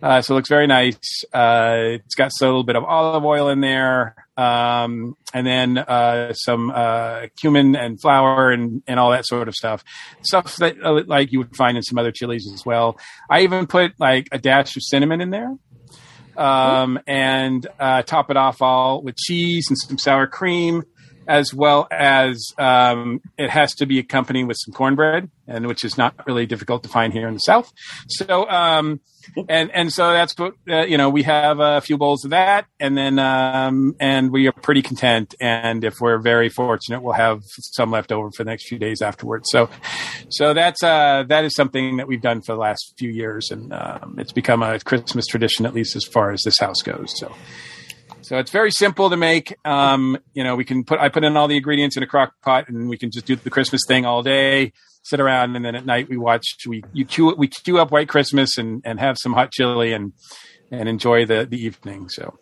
uh, so it looks very nice. Uh, it's got so a little bit of olive oil in there. Um, and then uh, some uh, cumin and flour and, and all that sort of stuff. Stuff that uh, like you would find in some other chilies as well. I even put like a dash of cinnamon in there. Um, and uh, top it off all with cheese and some sour cream, as well as um, it has to be accompanied with some cornbread, and which is not really difficult to find here in the South. So, um, and and so that's what uh, you know. We have a few bowls of that, and then um, and we are pretty content. And if we're very fortunate, we'll have some left over for the next few days afterwards. So, so that's uh, that is something that we've done for the last few years, and um, it's become a Christmas tradition, at least as far as this house goes. So, so it's very simple to make. Um, you know, we can put I put in all the ingredients in a crock pot, and we can just do the Christmas thing all day. Sit around, and then at night we watch. We you queue we queue up White Christmas and and have some hot chili and and enjoy the the evening. So.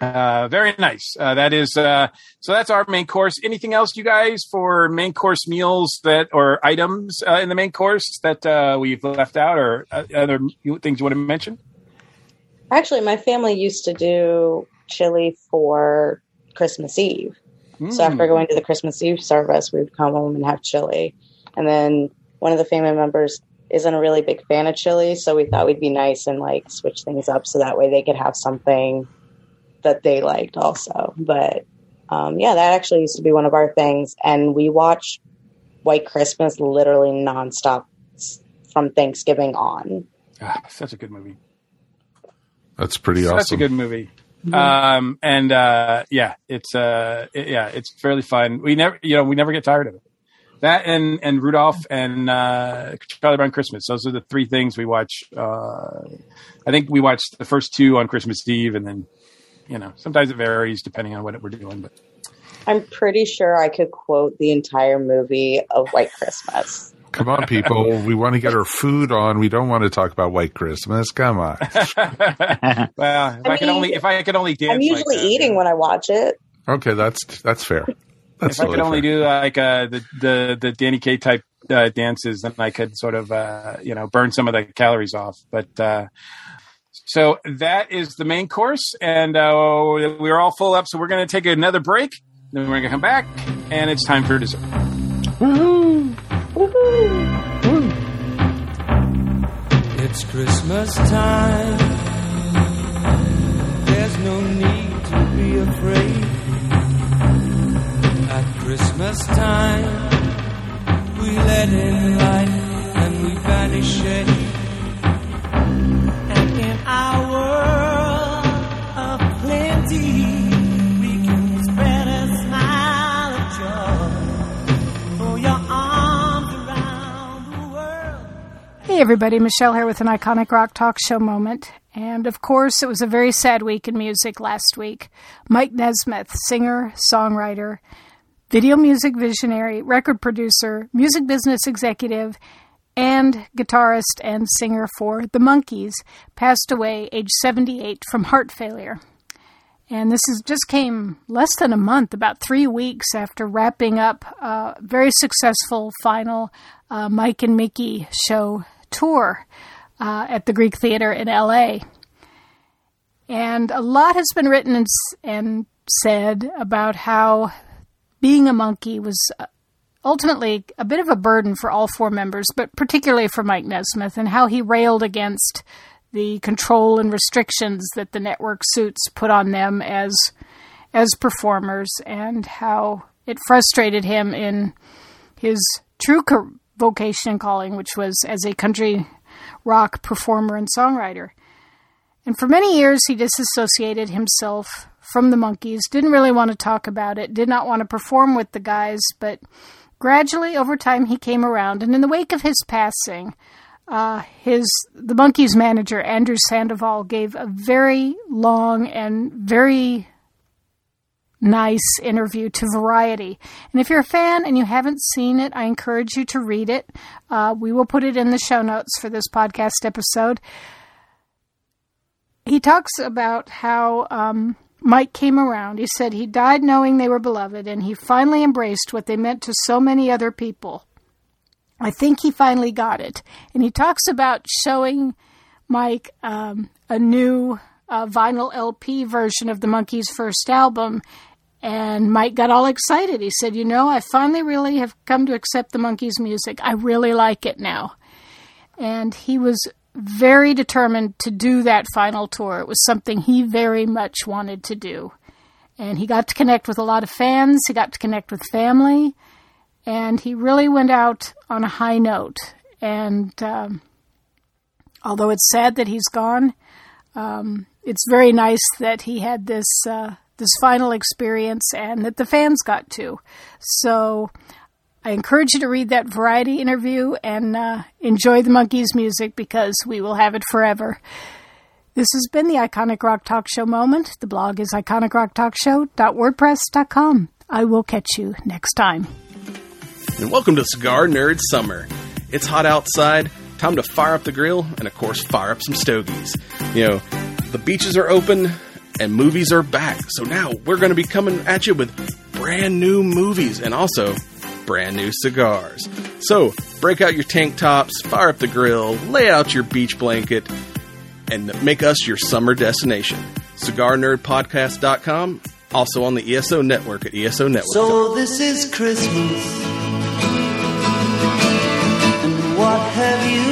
Uh, very nice. Uh, that is uh, so. That's our main course. Anything else, you guys, for main course meals that or items uh, in the main course that uh, we've left out, or uh, other things you want to mention? Actually, my family used to do chili for Christmas Eve. So after Mm. going to the Christmas Eve service, we would come home and have chili. And then one of the family members isn't a really big fan of chili, so we thought we'd be nice and like switch things up so that way they could have something that they liked also. But um, yeah, that actually used to be one of our things, and we watched White Christmas literally nonstop s- from Thanksgiving on. Ah, such a good movie. That's pretty Such a good movie. Um, and uh, yeah, it's uh, it- yeah, it's fairly fun. We never, you know, we never get tired of it. That and and Rudolph and uh, Charlie Brown Christmas. Those are the three things we watch. Uh, I think we watched the first two on Christmas Eve, and then you know sometimes it varies depending on what we're doing. But I'm pretty sure I could quote the entire movie of White Christmas. Come on, people. we want to get our food on. We don't want to talk about White Christmas. Come on. well, if I, could mean, only if I could only dance. I'm usually like that. eating when I watch it. Okay, that's that's fair. That's if I could only fair. do like uh, the the the Danny Kaye type uh, dances, then I could sort of uh, you know burn some of the calories off. But uh, so that is the main course, and uh, we're all full up. So we're going to take another break. Then we're going to come back, and it's time for dessert. Woohoo! Woohoo! It's Christmas time. There's no need to be afraid. Christmas time, we let in light and we banish shade. And in our world of plenty, we can spread a smile of joy. Throw your arms around the world. Hey, everybody, Michelle here with an iconic rock talk show moment. And of course, it was a very sad week in music last week. Mike Nesmith, singer, songwriter, video music visionary, record producer, music business executive, and guitarist and singer for The Monkees, passed away age 78 from heart failure. And this is just came less than a month, about three weeks after wrapping up a very successful final uh, Mike and Micky show tour. uh, at the Greek Theater in L.A. And a lot has been written and, and said about how being a monkey was uh, ultimately a bit of a burden for all four members, but particularly for Mike Nesmith, and how he railed against the control and restrictions that the network suits put on them as as performers, and how it frustrated him in his true vocation calling, which was as a country rock performer and songwriter. And for many years, he disassociated himself from the Monkees. didn't really want to talk about it, did not want to perform with the guys, but gradually over time he came around. And in the wake of his passing, uh, his the Monkees manager Andrew Sandoval gave a very long and very nice interview to Variety. And if you're a fan and you haven't seen it, I encourage you to read it. Uh, we will put it in the show notes for this podcast episode. He talks about how um, Mike came around. He said he died knowing they were beloved, and he finally embraced what they meant to so many other people. I think he finally got it. And he talks about showing Mike um, a new uh, vinyl LP version of the Monkees' first album. And Mike got all excited. He said, You know, I finally really have come to accept the Monkees' music. I really like it now. And he was very determined to do that final tour. It was something he very much wanted to do. And he got to connect with a lot of fans, he got to connect with family, and he really went out on a high note. And um, although it's sad that he's gone, um, it's very nice that he had this uh, this final experience and that the fans got to. So I encourage you to read that Variety interview and uh, enjoy the Monkees' music because we will have it forever. This has been the Iconic Rock Talk Show moment. The blog is iconicrocktalkshow.wordpress.com. I will catch you next time. And welcome to Cigar Nerd Summer. It's hot outside, time to fire up the grill, and of course, fire up some stogies. You know, the beaches are open and movies are back. So now we're going to be coming at you with brand new movies and also brand new cigars. So break out your tank tops, fire up the grill, lay out your beach blanket, and make us your summer destination. CigarNerdPodcast.com, also on the ESO network at ESO Network. So this is Christmas. And what have you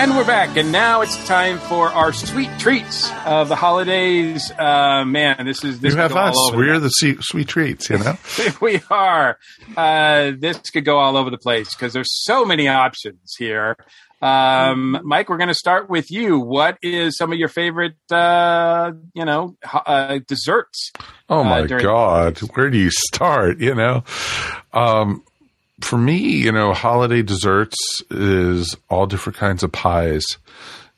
And we're back, and now it's time for our sweet treats of the holidays. Uh, man, this is this you have us. We're the sweet, sweet treats, you know? we are. Uh, this could go all over the place because there's so many options here. Um, Mike, we're going to start with you. What is some of your favorite, uh, you know, uh, desserts? Oh uh, my God, where do you start? You know, um, for me, you know, holiday desserts is all different kinds of pies.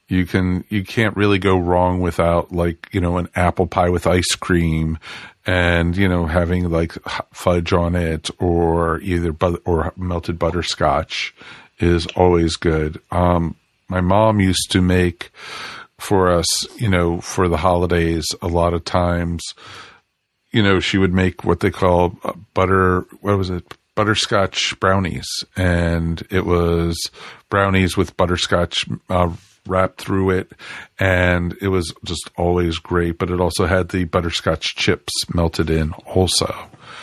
You can you can't really go wrong without like you know an apple pie with ice cream, and you know having like fudge on it or either but- or melted butterscotch is always good. Um, my mom used to make for us, you know, for the holidays a lot of times you know, she would make what they call uh, butter, what was it? Butterscotch brownies. And it was brownies with butterscotch uh, wrapped through it. And it was just always great. But it also had the butterscotch chips melted in also,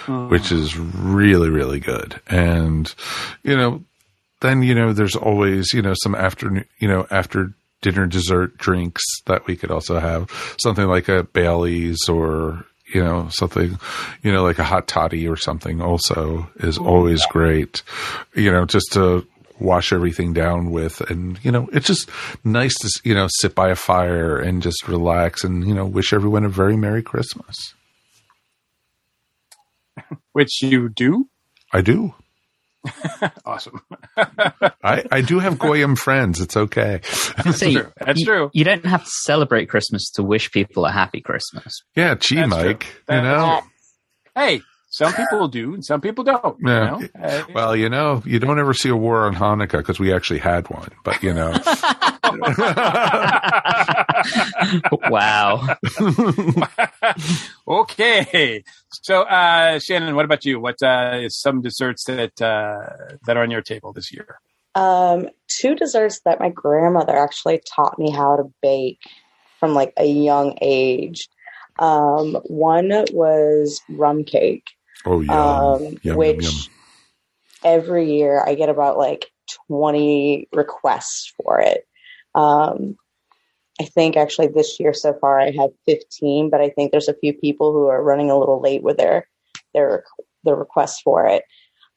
which is really, really good. And, you know, then, you know, there's always, you know, some afternoon, you know, after dinner dessert drinks that we could also have something like a Bailey's or, you know, something, you know, like a hot toddy or something also is always great, you know, just to wash everything down with. And, you know, it's just nice to, you know, sit by a fire and just relax and, you know, wish everyone a very Merry Christmas. Which you do? I do. Awesome. I, I do have Goyim friends. It's okay. That's So you- you, You don't have to celebrate Christmas to wish people a happy Christmas. Yeah, gee, That's Mike. true. You That- know, Hey, some people do, and some people don't. you Yeah. know? Uh, Well, you know, you don't ever see a war on Hanukkah because we actually had one, but you know, wow. okay. So, uh, Shannon, what about you? What uh, is some desserts that uh, that are on your table this year? Um, two desserts that my grandmother actually taught me how to bake from like a young age. Um, one was rum cake, Oh yeah. um, Yum, yum, which yum. every year I get about like 20 requests for it. Um, I think actually this year so far I have 15, but I think there's a few people who are running a little late with their their their requests for it.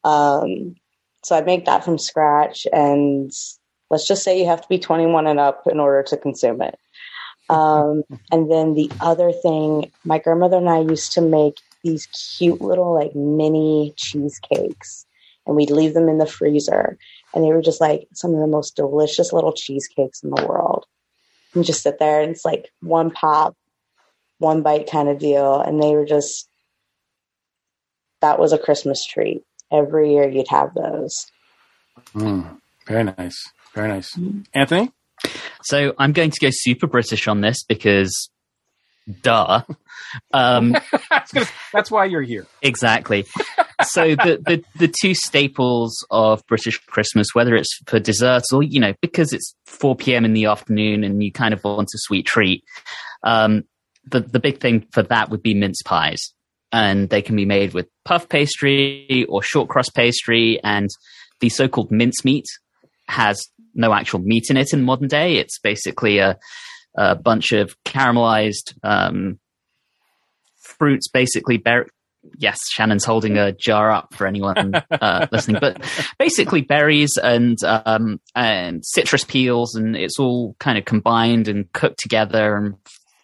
Um, so I make that from scratch, and let's just say you have to be 21 and up in order to consume it. Um, and then the other thing, my grandmother and I used to make these cute little like mini cheesecakes, and we'd leave them in the freezer, and they were just like some of the most delicious little cheesecakes in the world. And just sit there, and it's like one pop, one bite kind of deal, and they were just that was a Christmas treat. Every year you'd have those. Mm, very nice. Very nice. Anthony? So I'm going to go super British on this because, duh. Um, That's why you're here. Exactly. So the, the the two staples of British Christmas, whether it's for desserts or you know because it's 4 p.m. in the afternoon and you kind of want a sweet treat, um, the the big thing for that would be mince pies, and they can be made with puff pastry or short crust pastry, and the so-called mince meat has no actual meat in it in modern day. It's basically a a bunch of caramelized um, fruits, basically. Ber- yes, Shannon's holding a jar up for anyone uh, listening, but basically berries and um, and citrus peels, and it's all kind of combined and cooked together and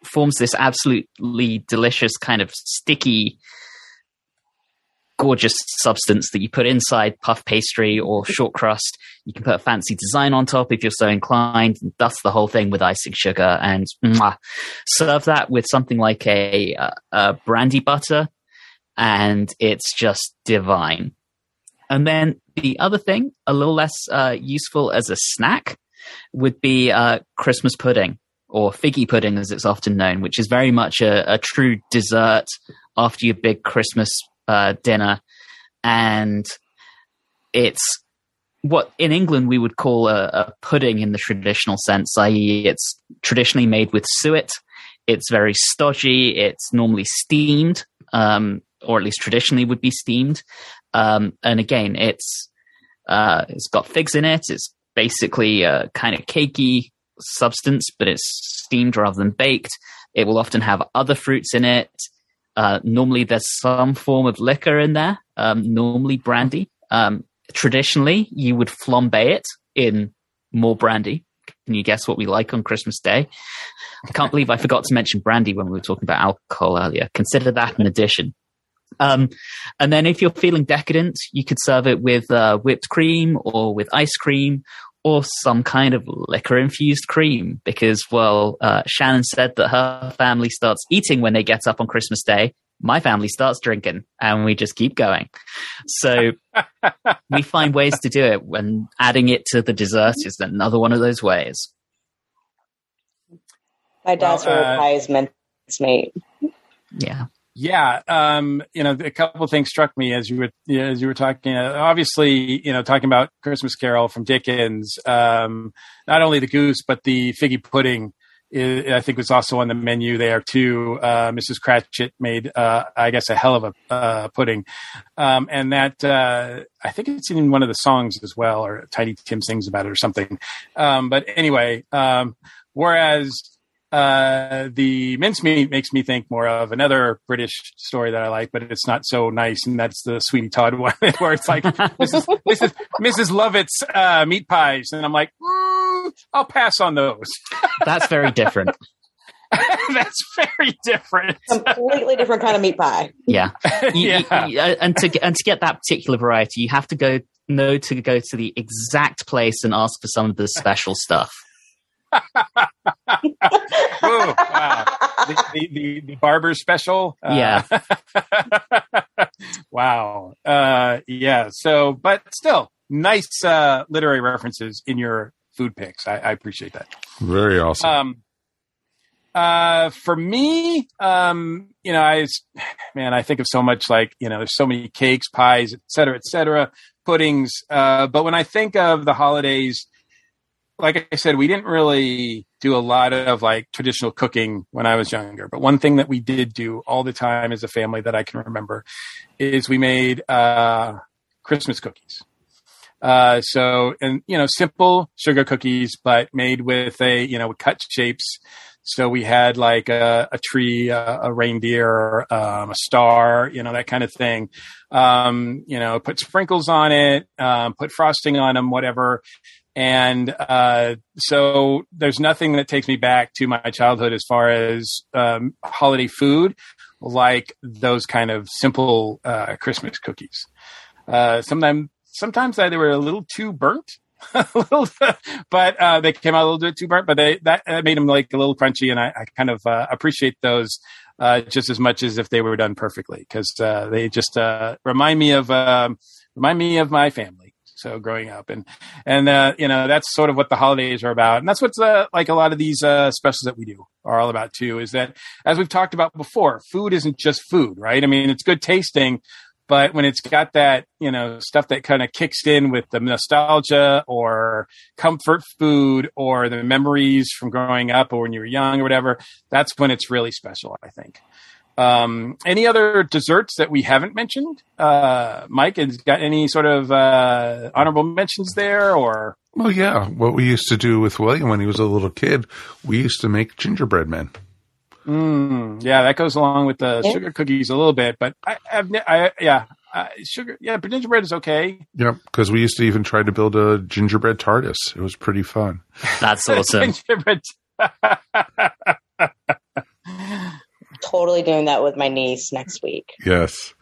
forms this absolutely delicious kind of sticky gorgeous substance that you put inside puff pastry or short crust. You can put a fancy design on top if you're so inclined, and dust the whole thing with icing sugar, and mwah, serve that with something like a, a, a brandy butter, and it's just divine. And then the other thing, a little less uh, useful as a snack, would be uh, Christmas pudding or figgy pudding, as it's often known, which is very much a, a true dessert after your big Christmas uh, dinner, and it's what in England we would call a, a pudding in the traditional sense, i.e., it's traditionally made with suet. It's very stodgy. It's normally steamed, um, or at least traditionally would be steamed. Um, and again, it's uh, it's got figs in it. It's basically a kind of cakey substance, but it's steamed rather than baked. It will often have other fruits in it. Uh, normally, there's some form of liquor in there, um, normally brandy. Um, traditionally, you would flambe it in more brandy. Can you guess what we like on Christmas Day? I can't believe I forgot to mention brandy when we were talking about alcohol earlier. Consider that an addition. Um, and then if you're feeling decadent, you could serve it with uh, whipped cream or with ice cream or some kind of liquor infused cream because, well, uh, Shannon said that her family starts eating when they get up on Christmas Day. My family starts drinking and we just keep going. So we find ways to do it when adding it to the dessert is another one of those ways. My dad's Well, uh, favorite pie is mincemeat. Yeah. Yeah, um, you know, a couple of things struck me as you were as you were talking. Uh, obviously, you know, talking about Christmas Carol from Dickens. Um, not only the goose, but the figgy pudding. i I think was also on the menu there too. Uh, Mrs. Cratchit made, uh, I guess, a hell of a uh, pudding, um, and that uh, I think it's in one of the songs as well, or Tiny Tim sings about it or something. Um, but anyway, um, whereas uh, the mincemeat makes me think more of another British story that I like, but it's not so nice, and that's the Sweeney Todd one, where it's like Mrs. Mrs. Mrs. Lovett's uh, meat pies, and I'm like, mm, I'll pass on those. That's very different. that's very different. Completely different kind of meat pie. Yeah. You- you- Yeah. you- uh, and to get- and to get that particular variety, you have to go know to go to the exact place and ask for some of the special stuff. Ooh, wow. The, the, the, the barber special. Uh, Yeah. wow. Uh, yeah. So, but still, nice uh, literary references in your food picks. I, I appreciate that. Very awesome. Um, uh, for me, um, you know, I, man, I think of so much like, you know, there's so many cakes, pies, et cetera, et cetera, puddings. Uh, but when I think of the holidays, like I said, we didn't really do a lot of like traditional cooking when I was younger. But one thing that we did do all the time as a family that I can remember is we made, uh, Christmas cookies. Uh, so, and, you know, simple sugar cookies, but made with a, you know, cut shapes. So we had like a, a tree, a, a reindeer, um, a star, you know, that kind of thing. Um, you know, put sprinkles on it, um, put frosting on them, whatever. And uh, so there's nothing that takes me back to my childhood as far as um, holiday food like those kind of simple uh, Christmas cookies. Uh, sometimes sometimes they were a little too burnt. a little, but uh, they came out a little bit too burnt. But they that, made them like a little crunchy, and I, I kind of uh, appreciate those uh, just as much as if they were done perfectly because uh, they just uh, remind me of um, remind me of my family. So growing up, and and uh, you know that's sort of what the holidays are about, and that's what's uh, like a lot of these uh, specials that we do are all about too. Is that as we've talked about before, food isn't just food, right? I mean, it's good tasting, but when it's got that you know stuff that kind of kicks in with the nostalgia or comfort food or the memories from growing up or when you were young or whatever that's when it's really special i think um, any other desserts that we haven't mentioned uh, mike has got any sort of uh, honorable mentions there or Well, yeah. What we used to do with William when he was a little kid, we used to make gingerbread men. Mm, yeah, that goes along with the Yeah. sugar cookies a little bit, but I, I've, ne- I yeah, uh, sugar, yeah, but gingerbread is okay. Yep. Because we used to even try to build a gingerbread TARDIS. It was pretty fun. That's awesome. gingerbread. Totally doing that with my niece next week. Yes.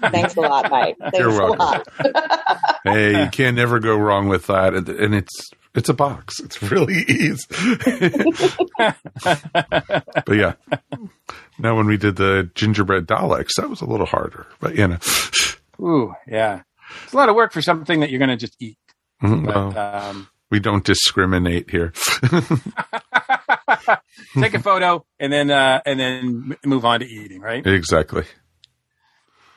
Thanks a lot, Mike. Thanks You're a welcome. lot. Hey, you can never go wrong with that. And, and it's it's a box. It's really easy. but yeah. Now when we did the gingerbread Daleks, that was a little harder. But you know. Ooh, yeah, it's a lot of work for something that you're going to just eat. Mhm, But, well, um, we don't discriminate here. take a photo and then uh, and then move on to eating, right? exactly.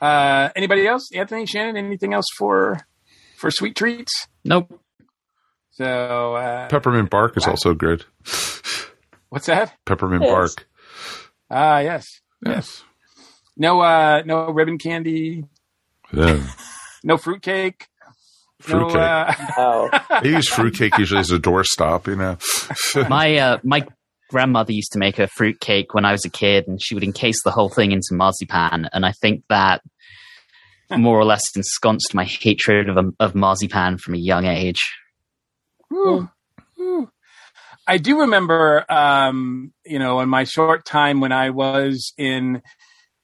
Uh, anybody else? Anthony, Shannon, anything else for for sweet treats? Nope. So uh, Peppermint bark is also good. what's that? Peppermint Yes. bark. Ah, yes. Yes. No, uh, no ribbon candy. Yeah. No fruitcake. Fruitcake. No, uh, Oh, I use fruitcake usually as a doorstop, you know. my uh, my grandmother used to make a fruit cake when I was a kid, and she would encase the whole thing into marzipan. And I think that more or less ensconced my hatred of of marzipan from a young age. Whew. Whew. I do remember, um, you know, in my short time when I was in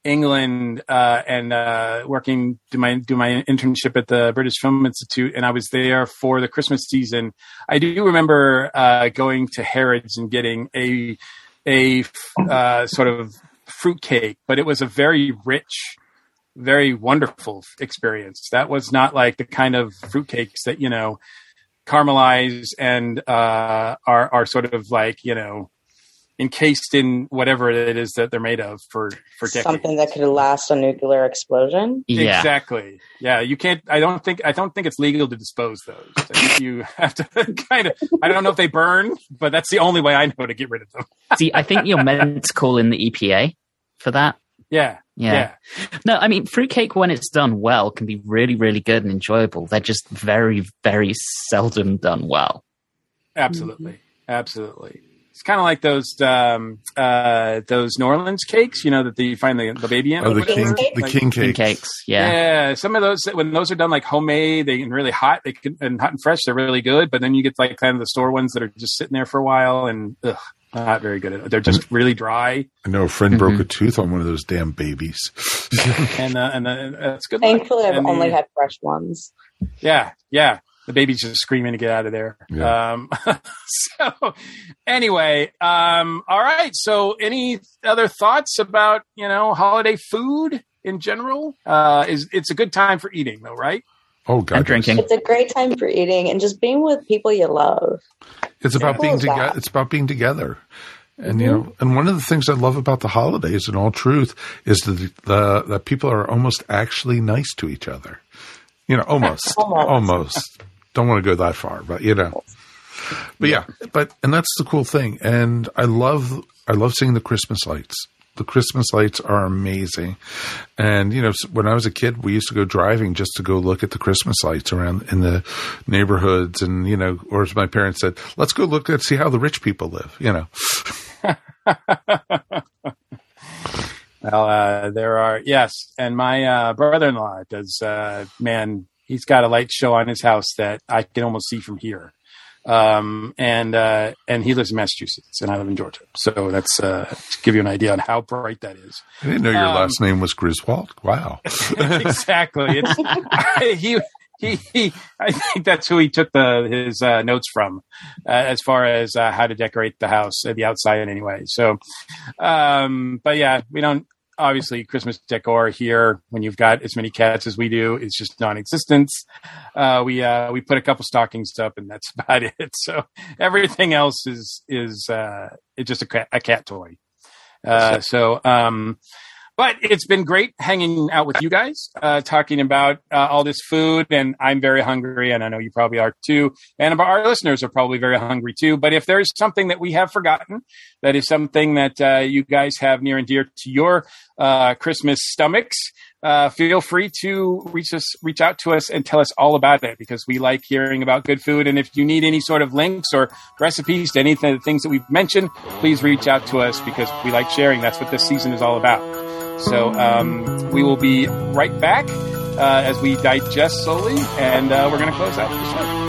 England uh, and uh, working do my do my internship at the British Film Institute, and I was there for the Christmas season. I do remember uh, going to Harrods and getting a a uh, sort of fruit cake, but it was a very rich, very wonderful experience. That was not like the kind of fruitcakes that you know caramelize and uh, are are sort of like you know encased in whatever it is that they're made of for for decades. something that could last a nuclear explosion. Yeah. Exactly. Yeah, you can't. I don't think. I don't think it's legal to dispose those. I think you have to kind of. I don't know if they burn, but that's the only way I know to get rid of them. See, I think you're meant to call in the EPA for that. Yeah. Yeah. Yeah. No, I mean, fruitcake when it's done well can be really, really good and enjoyable. They're just very, very seldom done well. Absolutely. Absolutely. It's kind of like those um, uh, those New Orleans cakes, you know, that you find the, the baby in. Oh, the or whatever. king, the Like- king King cakes, yeah. Yeah, some of those when those are done like homemade, they can really hot, they can and hot and fresh, they're really good. But then you get like kind of the store ones that are just sitting there for a while and ugh, not very good. They're just really dry, I know a friend broke a tooth on one of those damn babies. and uh, and uh, that's good. luck. Thankfully, I've And only the- had fresh ones. Yeah, yeah. The baby's just screaming to get out of there. Yeah. Um, so anyway, um, all right. So any other thoughts about, you know, holiday food in general? Uh, is it's a good time for eating though, right? Oh, God. And drinking. It's a great time for eating and just being with people you love. It's about Simple being together. It's about being together. And you know, and one of the things I love about the holidays, in all truth, is that the that people are almost actually nice to each other. You know, almost, Almost. almost. Don't want to go that far, but you know. But yeah, but and that's the cool thing. And I love I love seeing the Christmas lights. The Christmas lights are amazing. And you know, when I was a kid, we used to go driving just to go look at the Christmas lights around in the neighborhoods and you know, or as my parents said, let's go look at see how the rich people live, you know. Well, uh, there are yes, and my uh, brother-in-law does. Uh, man, he's got a light show on his house that I can almost see from here. Um, and uh, and he lives in Massachusetts, and I live in Georgia. So that's uh, to give you an idea on how bright that is. I didn't know your Um, last name was Griswold. Wow. exactly. It's, he, he, he, I think that's who he took the his uh, notes from, uh, as far as uh, how to decorate the house, uh, the outside anyway. So, um, but yeah, we don't obviously Christmas decor here when you've got as many cats as we do. It's just non-existent. Uh, we uh, we put a couple stockings up, and that's about it. So everything else is is uh, it's just a cat, a cat toy. Uh, so, um, but it's been great hanging out with you guys, uh, talking about uh, all this food. And I'm very hungry, and I know you probably are too. And our listeners are probably very hungry too. But if there's something that we have forgotten, that is something that uh, you guys have near and dear to your uh, Christmas stomachs, uh, feel free to reach us, reach out to us, and tell us all about it because we like hearing about good food. And if you need any sort of links or recipes to any of the things that we've mentioned, please reach out to us because we like sharing. That's what this season is all about. So um, we will be right back uh, as we digest slowly, and uh, we're going to close out the show.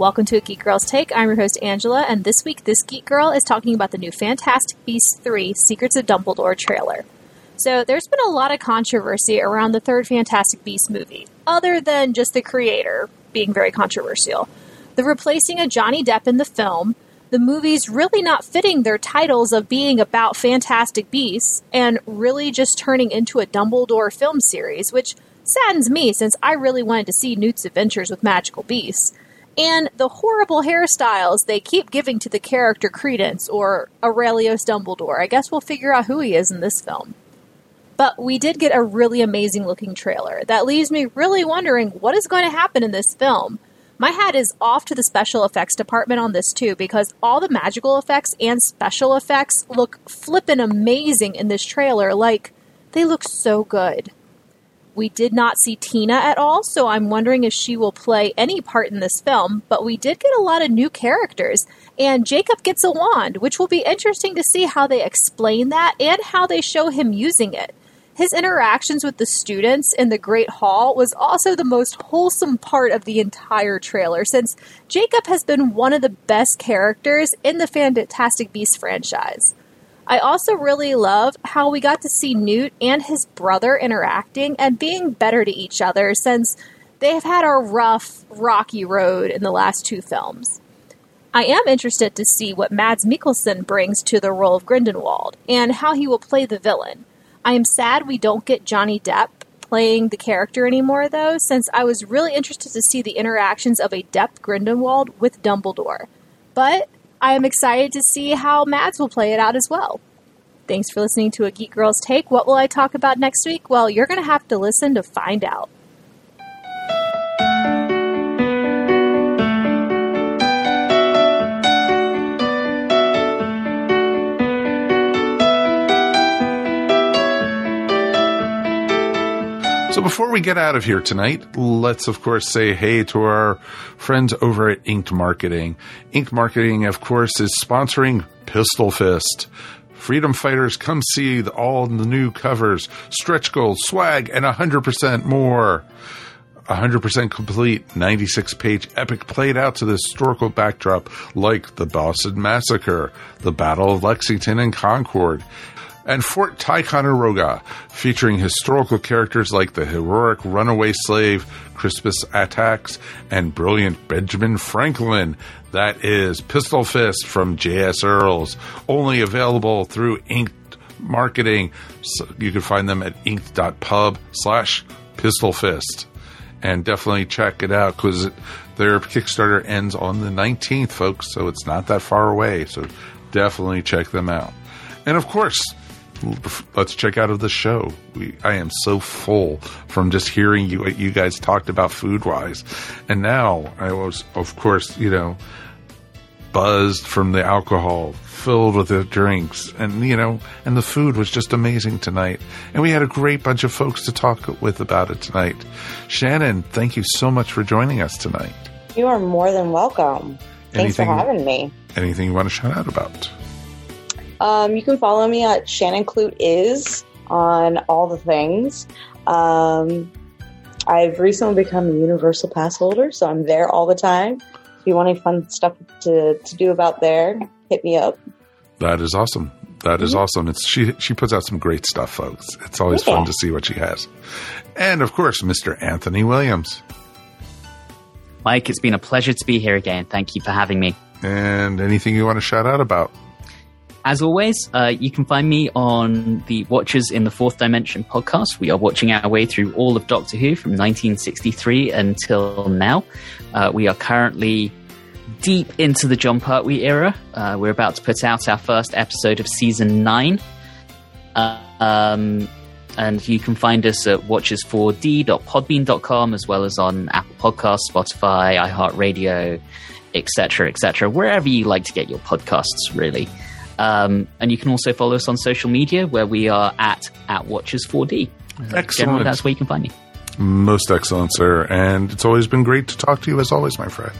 Welcome to a Geek Girl's Take. I'm your host, Angela, and this week, this Geek Girl is talking about the new Fantastic Beasts 3 Secrets of Dumbledore trailer. So, there's been a lot of controversy around the third Fantastic Beasts movie, other than just the creator being very controversial. The replacing of Johnny Depp in the film, the movies really not fitting their titles of being about Fantastic Beasts, and really just turning into a Dumbledore film series, which saddens me since I really wanted to see Newt's adventures with magical beasts and the horrible hairstyles they keep giving to the character Credence or Aurelius Dumbledore. I guess we'll figure out who he is in this film. But we did get a really amazing looking trailer that leaves me really wondering what is going to happen in this film. My hat is off to the special effects department on this too because all the magical effects and special effects look flippin' amazing in this trailer. Like, they look so good. We did not see Tina at all, so I'm wondering if she will play any part in this film. But we did get a lot of new characters, and Jacob gets a wand, which will be interesting to see how they explain that and how they show him using it. His interactions with the students in the Great Hall was also the most wholesome part of the entire trailer, since Jacob has been one of the best characters in the Fantastic Beasts franchise. I also really love how we got to see Newt and his brother interacting and being better to each other since they have had a rough, rocky road in the last two films. I am interested to see what Mads Mikkelsen brings to the role of Grindelwald and how he will play the villain. I am sad we don't get Johnny Depp playing the character anymore, though, since I was really interested to see the interactions of a Depp Grindelwald with Dumbledore. But I am excited to see how Mads will play it out as well. Thanks for listening to a Geek Girls Take. What will I talk about next week? Well, you're going to have to listen to find out. So before we get out of here tonight, let's of course say hey to our friends over at Inked Marketing. Inked Marketing, of course, is sponsoring Pistol Fist. Freedom Fighters, come see the- all the new covers, stretch goals, swag, and 100% more. 100% complete 96 page epic played out to the historical backdrop like the Boston Massacre, the Battle of Lexington and Concord, and Fort Ticonderoga, featuring historical characters like the heroic runaway slave Crispus Attucks and brilliant Benjamin Franklin. That is Pistol Fist from J.S. Earls, only available through Inked Marketing. So you can find them at inked.pub slash Pistol Fist. And definitely check it out because their Kickstarter ends on the 19th, folks. So it's not that far away. So definitely check them out. And of course, let's check out of the show. We, I am so full from just hearing you what you guys talked about food wise, and now I was, of course, you know, buzzed from the alcohol, filled with the drinks, and you know, and the food was just amazing tonight. And we had a great bunch of folks to talk with about it tonight. Shannon, thank you so much for joining us tonight. You are more than welcome. Thanks Anything- for having me. Anything you want to shout out about? Um, you can follow me at Shannon Clute is on all the things. Um, I've recently become a Universal Pass holder, so I'm there all the time. If you want any fun stuff to, to do about there, hit me up. That is awesome. That is Mhm. awesome. It's she she puts out some great stuff, folks. It's always Yeah. fun to see what she has. And of course, Mr. Anthony Williams. Mike, it's been a pleasure to be here again. Thank you for having me. And anything you want to shout out about? As always, uh, you can find me on the Watchers in the Fourth Dimension podcast. We are watching our way through all of Doctor Who from 1963 until now. Uh, we are currently deep into the Jon Pertwee era. Uh, we're about to put out our first episode of season nine. Uh, um, and you can find us at watchers4d.podbean.com as well as on Apple Podcasts, Spotify, iHeartRadio, etc., etc., wherever you like to get your podcasts, really. Um, and you can also follow us on social media where we are at at Watchers4D. Generally, Excellent. that's where you can find me. Most excellent, sir. And it's always been great to talk to you as always, my friend.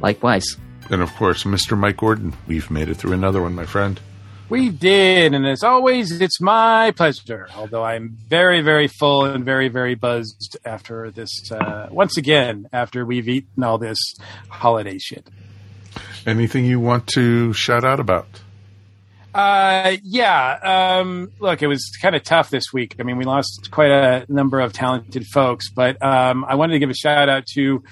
Likewise. And of course, Mr. Mike Gordon. We've made it through another one, my friend. We did, and as always, it's my pleasure. Although I'm very, very full and very, very buzzed after this. Uh, once again, after we've eaten all this holiday shit. Anything you want to shout out about? Uh, yeah. Um, look, it was kind of tough this week. I mean, we lost quite a number of talented folks, but um, I wanted to give a shout out to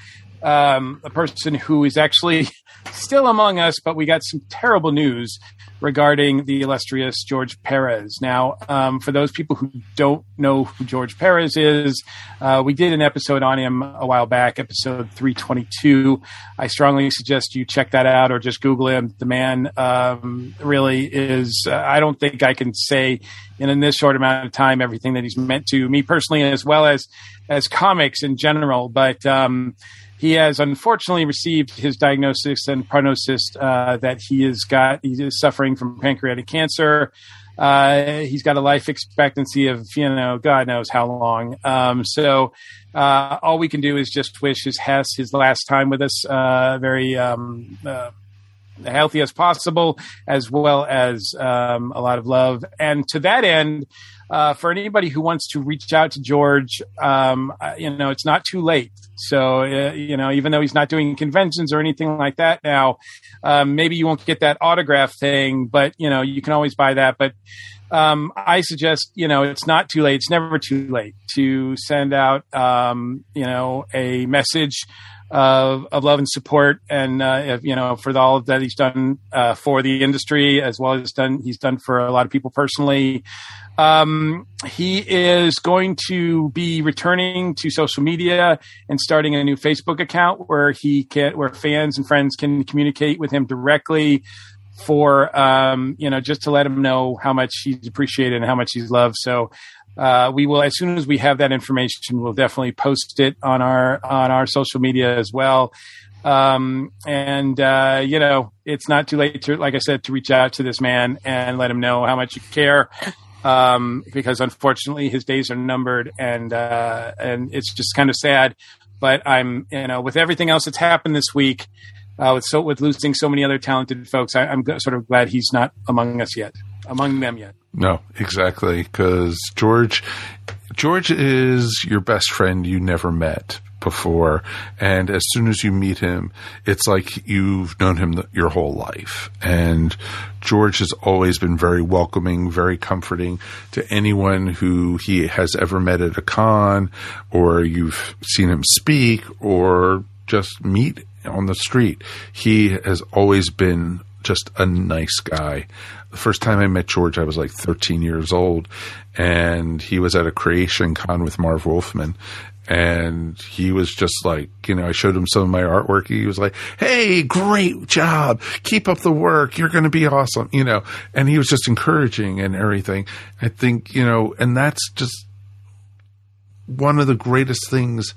um, a person who is actually still among us, but we got some terrible news regarding the illustrious George Perez. Now, um, for those people who don't know who George Perez is, uh, we did an episode on him a while back, episode 322. I strongly suggest you check that out or just Google him. The man um, really is, uh, I don't think I can say in this short amount of time everything that he's meant to me personally, as well as, as comics in general. But, um, he has unfortunately received his diagnosis and prognosis uh, that he has got he is suffering from pancreatic cancer. Uh, he's got a life expectancy of you know God knows how long. Um, so uh, all we can do is just wish his Hess his last time with us uh, very um, uh, healthy as possible, as well as um, a lot of love. And to that end, uh, for anybody who wants to reach out to George, um, you know, it's not too late. So, uh, you know, even though he's not doing conventions or anything like that now, um, maybe you won't get that autograph thing, but, you know, you can always buy that. But um, I suggest, you know, it's not too late. It's never too late to send out, um, you know, a message of, of love and support, and uh, you know, for all that he's done uh, for the industry, as well as done he's done for a lot of people personally. Um, he is going to be returning to social media and starting a new Facebook account where he can, where fans and friends can communicate with him directly for, um, you know, just to let him know how much he's appreciated and how much he's loved. So, uh, we will, as soon as we have that information, we'll definitely post it on our, on our social media as well. Um, and, uh, you know, it's not too late to, like I said, to reach out to this man and let him know how much you care um, because unfortunately his days are numbered, and uh, and it's just kind of sad. But I'm, you know, with everything else that's happened this week, uh, with so with losing so many other talented folks, I, I'm g- sort of glad he's not among us yet, among them yet. No, exactly. Because George, George is your best friend you never met before. And as soon as you meet him, it's like you've known him your whole life. And George has always been very welcoming, very comforting to anyone who he has ever met at a con or you've seen him speak or just meet on the street. He has always been just a nice guy. The first time I met George, I was like 13 years old, and he was at a creation con with Marv Wolfman. And he was just like, you know, I showed him some of my artwork. He was like, Hey, great job. Keep up the work. You're going to be awesome, you know, and he was just encouraging and everything. I think, you know, and that's just one of the greatest things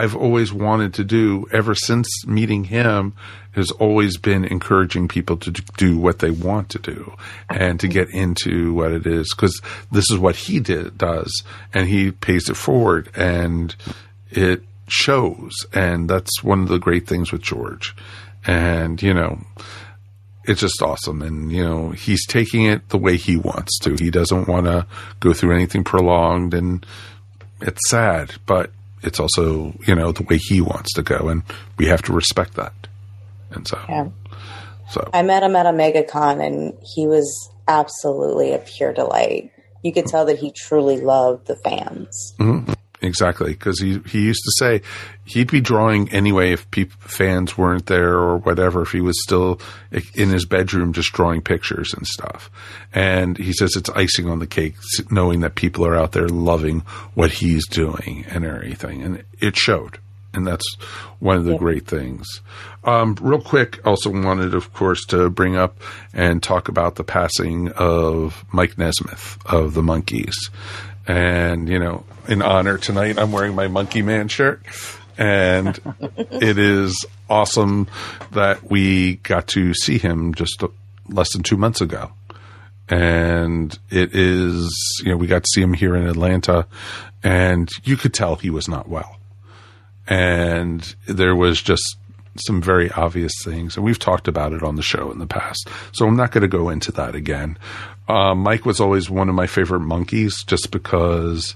I've always wanted to do ever since meeting him has always been encouraging people to do what they want to do and to get into what it is because this is what he did does and he pays it forward and it shows and that's one of the great things with George. And you know it's just awesome and you know he's taking it the way he wants to. He doesn't want to go through anything prolonged and it's sad but it's also you know the way he wants to go and we have to respect that and so Yeah. so I met him at a MegaCon and he was absolutely a pure delight. You could tell that he truly loved the fans. Mhm. Exactly, because he he used to say he'd be drawing anyway if peop fans weren't there or whatever. If he was still in his bedroom just drawing pictures and stuff, and he says it's icing on the cake, knowing that people are out there loving what he's doing and everything, and it showed. And that's one of the great things. Um, real quick, also wanted, of course, to bring up and talk about the passing of Mike Nesmith of the Monkees. And, you know, in honor tonight, I'm wearing my Monkey Man shirt. And it is awesome that we got to see him just less than two months ago. And it is, you know, we got to see him here in Atlanta, and you could tell he was not well. And there was just some very obvious things, and we've talked about it on the show in the past. So I'm not going to go into that again. Uh, Mike was always one of my favorite Monkees, just because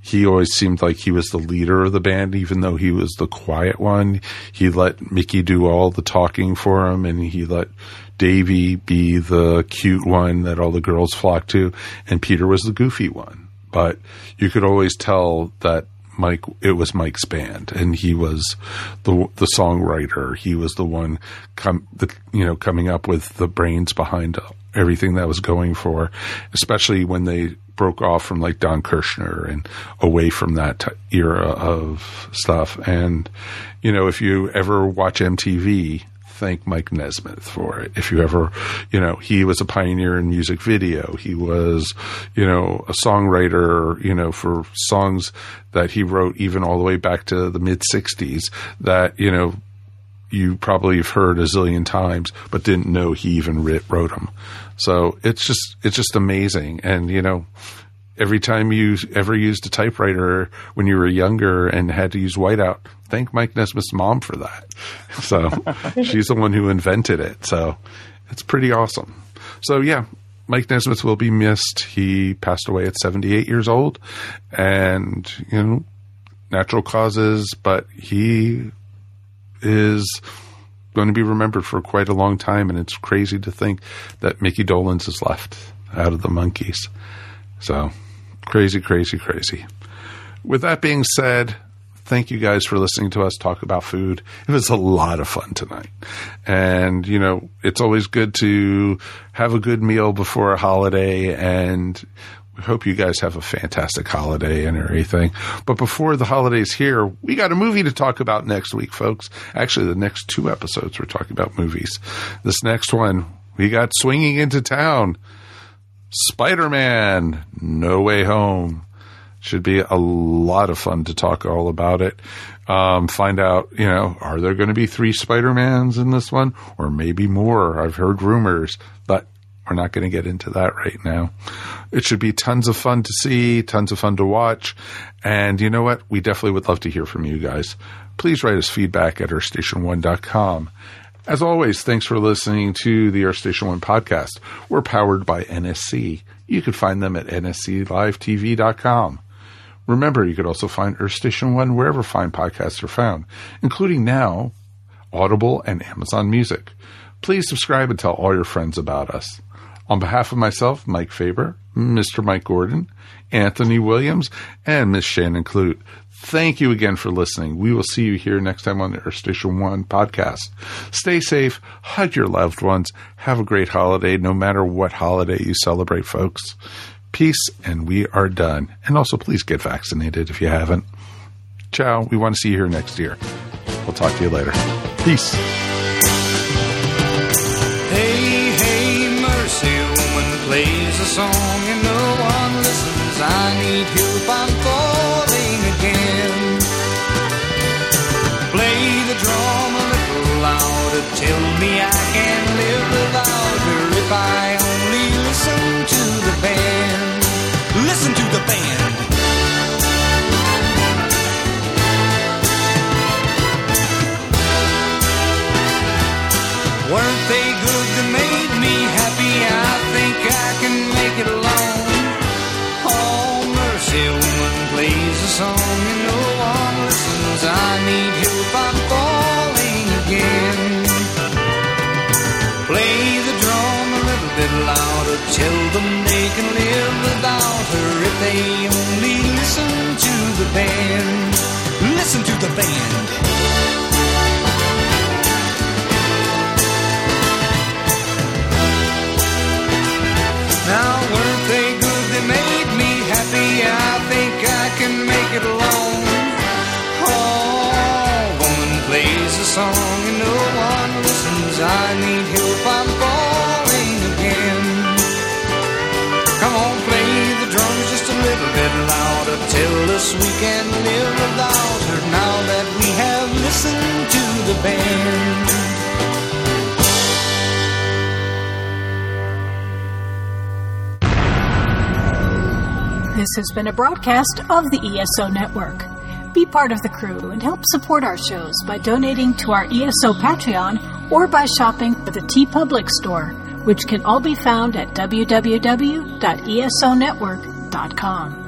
he always seemed like he was the leader of the band, even though he was the quiet one. He let Micky do all the talking for him, and he let Davey be the cute one that all the girls flocked to, and Peter was the goofy one. But you could always tell that Mike, it was Mike's band, and he was the the songwriter. He was the one, com, the you know, coming up with the brains behind everything that was going for, especially when they broke off from like Don Kirshner and away from that t- era of stuff. And you know, if you ever watch MTV, thank Mike Nesmith for it. If you ever, you know, he was a pioneer in music video. He was, you know, a songwriter, you know, for songs that he wrote even all the way back to the mid 60s that, you know, you probably have heard a zillion times, but didn't know he even writ, wrote them. So it's just, it's just amazing. And, you know, every time you ever used a typewriter when you were younger and had to use whiteout, thank Mike Nesmith's mom for that. So she's the one who invented it. So it's pretty awesome. So yeah, Mike Nesmith will be missed. He passed away at 78 years old and, you know, natural causes, but he is going to be remembered for quite a long time. And it's crazy to think that Micky Dolenz is left out of the Monkees. So crazy, crazy, crazy. With that being said, thank you guys for listening to us talk about food. It was a lot of fun tonight. And, you know, it's always good to have a good meal before a holiday and we hope you guys have a fantastic holiday and everything. But before the holidays here, we got a movie to talk about next week, folks. Actually, the next two episodes we're talking about movies. This next one, we got Swinging into Town. Spider-Man, No Way Home. Should be a lot of fun to talk all about it. Um, find out, you know, are there going to be three Spider-Mans in this one or maybe more? I've heard rumors, but we're not going to get into that right now. It should be tons of fun to see, tons of fun to watch. And you know what? We definitely would love to hear from you guys. Please write us feedback at earthstationone.com. As always, thanks for listening to the Earth Station One podcast. We're powered by NSC. You can find them at nsclivetv.com. Remember, you could also find Earth Station One wherever fine podcasts are found, including now Audible and Amazon Music. Please subscribe and tell all your friends about us. On behalf of myself, Mike Faber, Mr. Mike Gordon, Anthony Williams, and Miss Shannon Clute, thank you again for listening. We will see you here next time on the Earth Station One podcast. Stay safe, hug your loved ones, have a great holiday, no matter what holiday you celebrate, folks. Peace, and we are done. And also, please get vaccinated if you haven't. Ciao. We want to see you here next year. We'll talk to you later. Peace. Hey, hey, mercy, woman plays a song tell them they can live without her if they only listen to the band. Listen to the band. Now weren't they good? They made me happy. I think I can make it alone. Oh, woman plays a song and no one listens. I need help. I'm Tell us we can live without her now that we have listened to the band. This has been a broadcast of the ESO Network. Be part of the crew and help support our shows by donating to our ESO Patreon or by shopping at the TeePublic store, which can all be found at www.esonetwork.com.